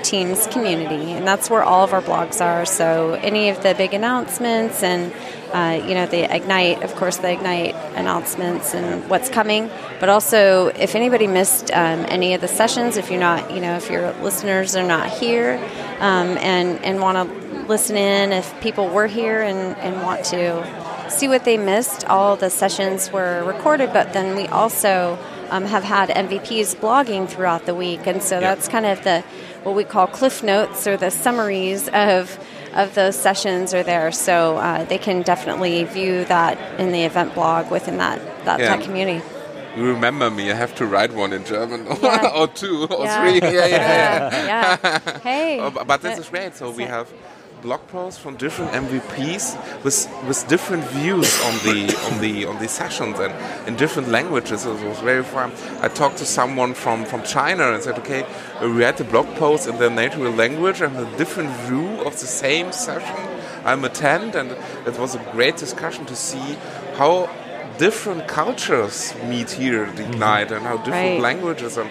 [SPEAKER 4] Teams community, and that's where all of our blogs are. So any of the big announcements and uh, you know the Ignite, of course, the Ignite announcements and what's coming. But also, if anybody missed um, any of the sessions, if you're not, you know, if your listeners are not here um, and and want to listen in if people were here and, and want to see what they missed. All the sessions were recorded, but then we also um, have had MVPs blogging throughout the week, and so that's kind of the what we call cliff notes or the summaries of of those sessions are there. So uh, they can definitely view that in the event blog within that that
[SPEAKER 2] Yeah.
[SPEAKER 4] tech community.
[SPEAKER 2] You remember me? I have to write one in German <laughs>
[SPEAKER 4] Yeah.
[SPEAKER 2] or two or
[SPEAKER 4] Yeah.
[SPEAKER 2] three. Yeah, yeah, <laughs> yeah.
[SPEAKER 4] yeah. Hey. <laughs>
[SPEAKER 2] Oh, but this is great. So we have blog posts from different MVPs with with different views on the on the on the sessions and in different languages. It was very fun. I talked to someone from from China and said, okay, we read the blog post in their native language and a different view of the same session I'm attend, and it was a great discussion to see how different cultures meet here at mm-hmm. Ignite and how different
[SPEAKER 4] Right.
[SPEAKER 2] languages and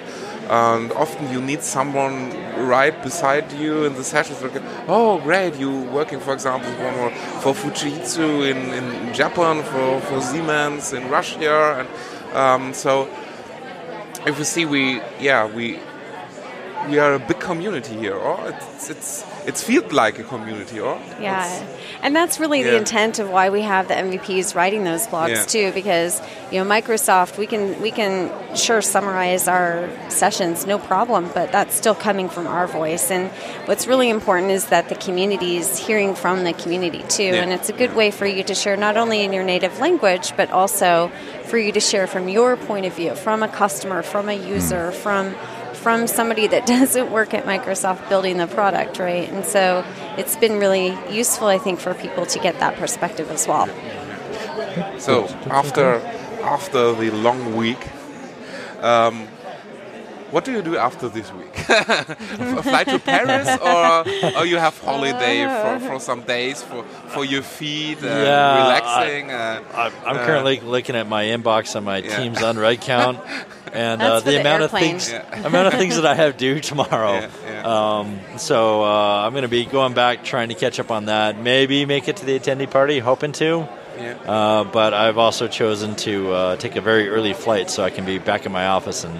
[SPEAKER 2] and often you need someone right beside you in the sessions. Like, oh, great! You working, for example, for Fujitsu in, in Japan, for, for Siemens in Russia, and um, so if you see, we yeah we we are a big community here, or it's it's it's feels like a community, or
[SPEAKER 4] Yeah,
[SPEAKER 2] It's-
[SPEAKER 4] and that's really the intent of why we have the MVPs writing those blogs
[SPEAKER 2] Yeah.
[SPEAKER 4] too, because you know Microsoft, we can we can sure summarize our sessions, no problem, but that's still coming from our voice. And what's really important is that the community is hearing from the community too,
[SPEAKER 2] Yeah.
[SPEAKER 4] and it's a good way for you to share not only in your native language, but also for you to share from your point of view, from a customer, from a user, mm. from from somebody that <laughs> doesn't work at Microsoft building the product, right? And so it's been really useful, I think, for people to get that perspective as well.
[SPEAKER 2] So after after the long week, um, what do you do after this week? <laughs> Fly to Paris, <laughs> or or you have holiday for, for some days for for your feet, uh,
[SPEAKER 5] Yeah,
[SPEAKER 2] relaxing? uh,
[SPEAKER 5] I'm, I'm
[SPEAKER 2] uh,
[SPEAKER 5] currently looking at my inbox on my
[SPEAKER 2] Yeah.
[SPEAKER 5] Teams unread count, and uh, the
[SPEAKER 4] the
[SPEAKER 5] amount of things,
[SPEAKER 2] Yeah.
[SPEAKER 5] amount of things that I have due tomorrow.
[SPEAKER 2] Yeah, yeah.
[SPEAKER 5] Um, so uh, I'm going to be going back, trying to catch up on that. Maybe make it to the attendee party, hoping to.
[SPEAKER 2] yeah.
[SPEAKER 5] Uh, but I've also chosen to uh, take a very early flight so I can be back in my office and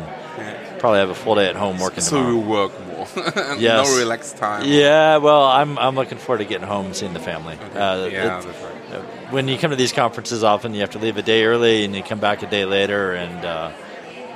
[SPEAKER 5] probably have a full day at home working
[SPEAKER 2] So
[SPEAKER 5] tomorrow.
[SPEAKER 2] you work more, <laughs>
[SPEAKER 5] Yes.
[SPEAKER 2] no relaxed time.
[SPEAKER 5] Yeah, well, I'm I'm looking forward to getting home and seeing the family. Uh,
[SPEAKER 2] yeah,
[SPEAKER 5] it-
[SPEAKER 2] right.
[SPEAKER 5] uh, when you come to these conferences, often you have to leave a day early and you come back a day later, and uh,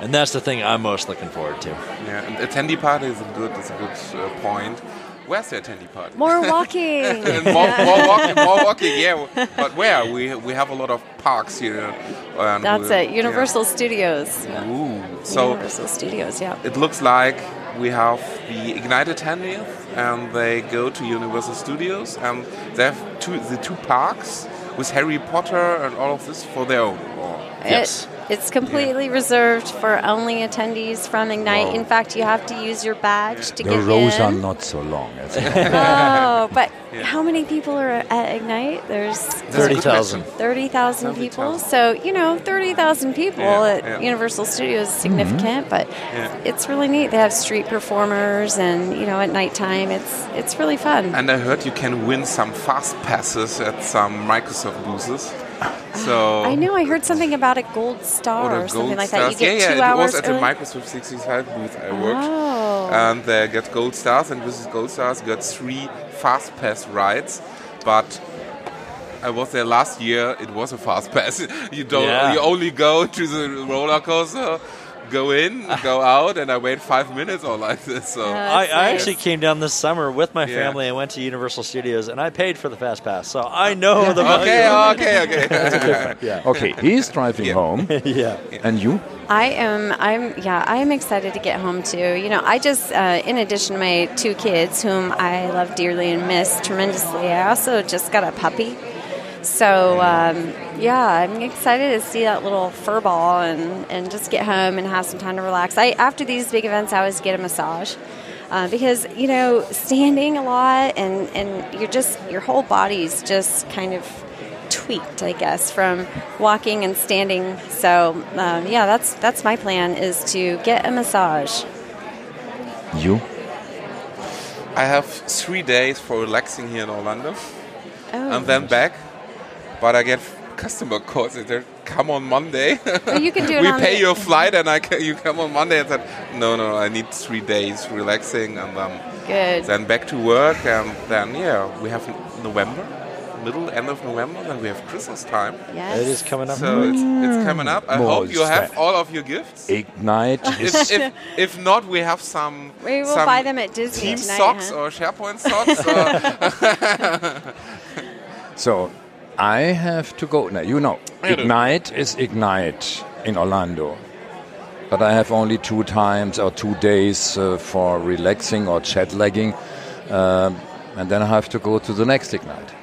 [SPEAKER 5] and that's the thing I'm most looking forward to.
[SPEAKER 2] Yeah, and attendee party is a good, is a good uh, point. Where's the attendee party?
[SPEAKER 4] More <laughs> walking.
[SPEAKER 2] And <laughs> more, more walking, <laughs> more walking. Yeah, but where? We we have a lot of parks here. And
[SPEAKER 4] That's it. Universal Studios.
[SPEAKER 2] Yeah. Ooh, so
[SPEAKER 4] Universal Studios, yeah.
[SPEAKER 2] it looks like we have the Ignite attendees, and they go to Universal Studios, and they have two, the two parks with Harry Potter and all of this for their own. Or,
[SPEAKER 5] Yes.
[SPEAKER 4] It, it's completely reserved for only attendees from Ignite.
[SPEAKER 2] Wow.
[SPEAKER 4] In fact, you have to use your badge to
[SPEAKER 3] The
[SPEAKER 4] get in.
[SPEAKER 3] The rows are not so long. <laughs>
[SPEAKER 4] Oh, <laughs> but
[SPEAKER 2] Yeah.
[SPEAKER 4] how many people are at Ignite? There's
[SPEAKER 2] That's a good
[SPEAKER 5] 30,000.
[SPEAKER 2] question.
[SPEAKER 4] 30,000 people.
[SPEAKER 2] 30,000.
[SPEAKER 4] So, you know, 30,000 people
[SPEAKER 2] Yeah,
[SPEAKER 4] at
[SPEAKER 2] yeah.
[SPEAKER 4] Universal Studios is mm-hmm. significant, but
[SPEAKER 2] Yeah.
[SPEAKER 4] it's really neat. They have street performers and, you know, at nighttime it's it's really fun.
[SPEAKER 2] And I heard you can win some fast passes at some Microsoft booths. So
[SPEAKER 4] I know I heard something about a gold star
[SPEAKER 2] Or
[SPEAKER 4] or,
[SPEAKER 2] the
[SPEAKER 4] something
[SPEAKER 2] gold
[SPEAKER 4] like that. You get
[SPEAKER 2] yeah,
[SPEAKER 4] two
[SPEAKER 2] yeah,
[SPEAKER 4] hours
[SPEAKER 2] it was at
[SPEAKER 4] early.
[SPEAKER 2] the Microsoft 65 booth I worked.
[SPEAKER 4] Oh.
[SPEAKER 2] And they get gold stars, and with these gold stars, you got three fast pass rides. But I was there last year. It was a fast pass. <laughs> You don't.
[SPEAKER 5] Yeah.
[SPEAKER 2] You only go to the roller coaster, go in, go out, and I wait five minutes or like this. So
[SPEAKER 4] Uh,
[SPEAKER 5] I,
[SPEAKER 4] That's
[SPEAKER 5] I actually came down this summer with my
[SPEAKER 2] Yeah.
[SPEAKER 5] family and went to Universal Studios, and I paid for the fast pass, so I know the value.
[SPEAKER 2] okay,
[SPEAKER 5] of
[SPEAKER 2] okay, <laughs> okay.
[SPEAKER 5] Yeah. <laughs>
[SPEAKER 3] okay, he's driving
[SPEAKER 2] Yeah.
[SPEAKER 3] home, <laughs>
[SPEAKER 5] yeah.
[SPEAKER 3] and you?
[SPEAKER 4] I am. I'm. Yeah, I am excited to get home too. You know, I just, uh, in addition to my two kids, whom I love dearly and miss tremendously, I also just got a puppy. So um, yeah, I'm excited to see that little fur ball and, and just get home and have some time to relax. I after these big events, I always get a massage. Uh, because you know standing a lot and, and you're just your whole body's just kind of tweaked, I guess, from walking and standing. So um, yeah, that's that's my plan is to get a massage.
[SPEAKER 3] You?
[SPEAKER 2] I have three days for relaxing here in Orlando.
[SPEAKER 4] Oh,
[SPEAKER 2] and then back. But I get customer calls. They say, come on Monday.
[SPEAKER 4] Well, you can do <laughs> it
[SPEAKER 2] we
[SPEAKER 4] on
[SPEAKER 2] pay
[SPEAKER 4] the-
[SPEAKER 2] your flight, and I ca- you come on Monday. I said, no, no, I need three days relaxing, and um,
[SPEAKER 4] Good.
[SPEAKER 2] Then back to work, and then yeah, we have November, middle end of November. Then we have Christmas time.
[SPEAKER 4] Yes.
[SPEAKER 5] It is coming up.
[SPEAKER 2] So it's, it's coming up. I
[SPEAKER 3] More
[SPEAKER 2] hope you have all of your gifts.
[SPEAKER 3] Ignite
[SPEAKER 2] If, if, if not, we have some.
[SPEAKER 4] We will
[SPEAKER 2] some
[SPEAKER 4] buy them at Disney
[SPEAKER 2] Team
[SPEAKER 4] tonight,
[SPEAKER 2] socks
[SPEAKER 4] huh?
[SPEAKER 2] or SharePoint socks. or, <laughs> <laughs>
[SPEAKER 3] So I have to go now. You know, Ignite is Ignite in Orlando. But I have only two times or two days uh, for relaxing or chat lagging. Um, and then I have to go to the next Ignite.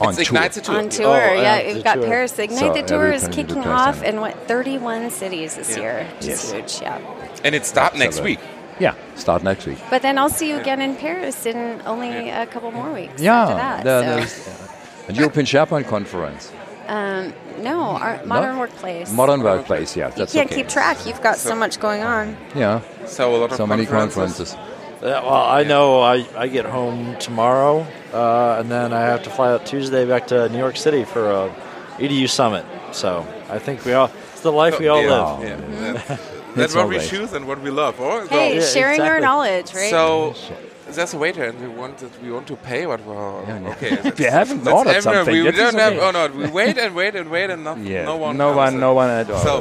[SPEAKER 3] On
[SPEAKER 2] it's
[SPEAKER 3] tour.
[SPEAKER 2] Ignites a tour.
[SPEAKER 4] On tour,
[SPEAKER 5] Oh,
[SPEAKER 4] yeah,
[SPEAKER 5] yeah,
[SPEAKER 4] we've got
[SPEAKER 5] tour.
[SPEAKER 4] Paris. Ignite
[SPEAKER 3] So
[SPEAKER 4] the Tour is kicking
[SPEAKER 3] depends
[SPEAKER 4] off in what 31 cities this
[SPEAKER 2] Yeah.
[SPEAKER 4] year, which
[SPEAKER 3] Yes.
[SPEAKER 4] is huge. Yeah.
[SPEAKER 2] And it starts next week.
[SPEAKER 3] Yeah, start next week.
[SPEAKER 4] But then I'll see you again in Paris in only a couple more weeks.
[SPEAKER 3] Yeah,
[SPEAKER 4] after that.
[SPEAKER 3] there-
[SPEAKER 4] so. <laughs>
[SPEAKER 3] there's a European SharePoint conference.
[SPEAKER 4] Um, no, our modern workplace.
[SPEAKER 3] Modern workplace, yeah.
[SPEAKER 4] you can't
[SPEAKER 3] okay.
[SPEAKER 4] keep track. You've got so much going on.
[SPEAKER 3] Yeah,
[SPEAKER 2] So a lot of
[SPEAKER 3] so many
[SPEAKER 2] conferences.
[SPEAKER 3] conferences.
[SPEAKER 5] Yeah, well, I know I, I get home tomorrow, uh, and then I have to fly out Tuesday back to New York City for a EDU summit. So I think we all it's the life we all
[SPEAKER 2] yeah,
[SPEAKER 5] live.
[SPEAKER 2] Yeah. <laughs> That-
[SPEAKER 3] It's
[SPEAKER 2] That's what we choose and what we love. Or
[SPEAKER 4] Hey,
[SPEAKER 5] Yeah,
[SPEAKER 4] sharing our knowledge, right?
[SPEAKER 2] So there's a waiter, and we want that we want to pay. What? Well,
[SPEAKER 3] yeah.
[SPEAKER 2] okay. <laughs>
[SPEAKER 3] We haven't ordered
[SPEAKER 2] everywhere.
[SPEAKER 3] something.
[SPEAKER 2] We
[SPEAKER 3] is
[SPEAKER 2] don't have. Oh no, we wait and wait and wait, and no,
[SPEAKER 3] Yeah,
[SPEAKER 2] no one.
[SPEAKER 3] no
[SPEAKER 2] comes.
[SPEAKER 3] one, no one at all.
[SPEAKER 2] So,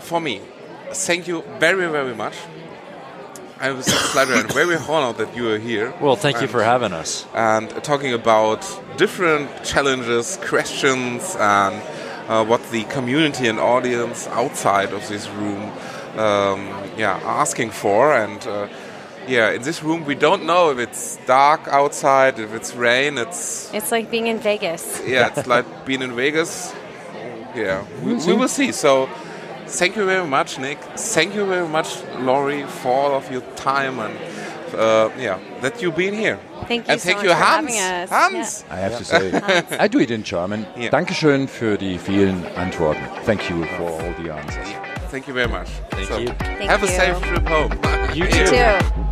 [SPEAKER 2] for me, thank you very, very much. I was pleasure and <coughs> very honored that you are here.
[SPEAKER 5] Well, thank you for having us.
[SPEAKER 2] and talking about different challenges, questions, and uh, what the community and audience outside of this room, um, yeah, asking for. And uh, yeah, in this room, we don't know if it's dark outside, if it's rain. It's
[SPEAKER 4] it's like being in Vegas.
[SPEAKER 2] yeah, it's <laughs> like being in Vegas. Yeah, we, we will see. So. Thank you very much, Nick. Thank you very much, Laurie, for all of your time and uh, yeah, that you've been here.
[SPEAKER 4] Thank you
[SPEAKER 2] and
[SPEAKER 4] so
[SPEAKER 2] thank
[SPEAKER 4] much
[SPEAKER 2] you,
[SPEAKER 4] for
[SPEAKER 2] Hans.
[SPEAKER 4] having us.
[SPEAKER 2] Hans.
[SPEAKER 3] I have to say, <laughs> I do it in German.
[SPEAKER 2] Yeah.
[SPEAKER 3] Dankeschön für die vielen Antworten. Thank you for all the answers.
[SPEAKER 2] Thank you very much.
[SPEAKER 5] Thank
[SPEAKER 2] So,
[SPEAKER 5] you.
[SPEAKER 4] Thank
[SPEAKER 2] have a
[SPEAKER 4] you.
[SPEAKER 2] safe trip home.
[SPEAKER 5] You <laughs>
[SPEAKER 4] You
[SPEAKER 5] too.
[SPEAKER 4] too.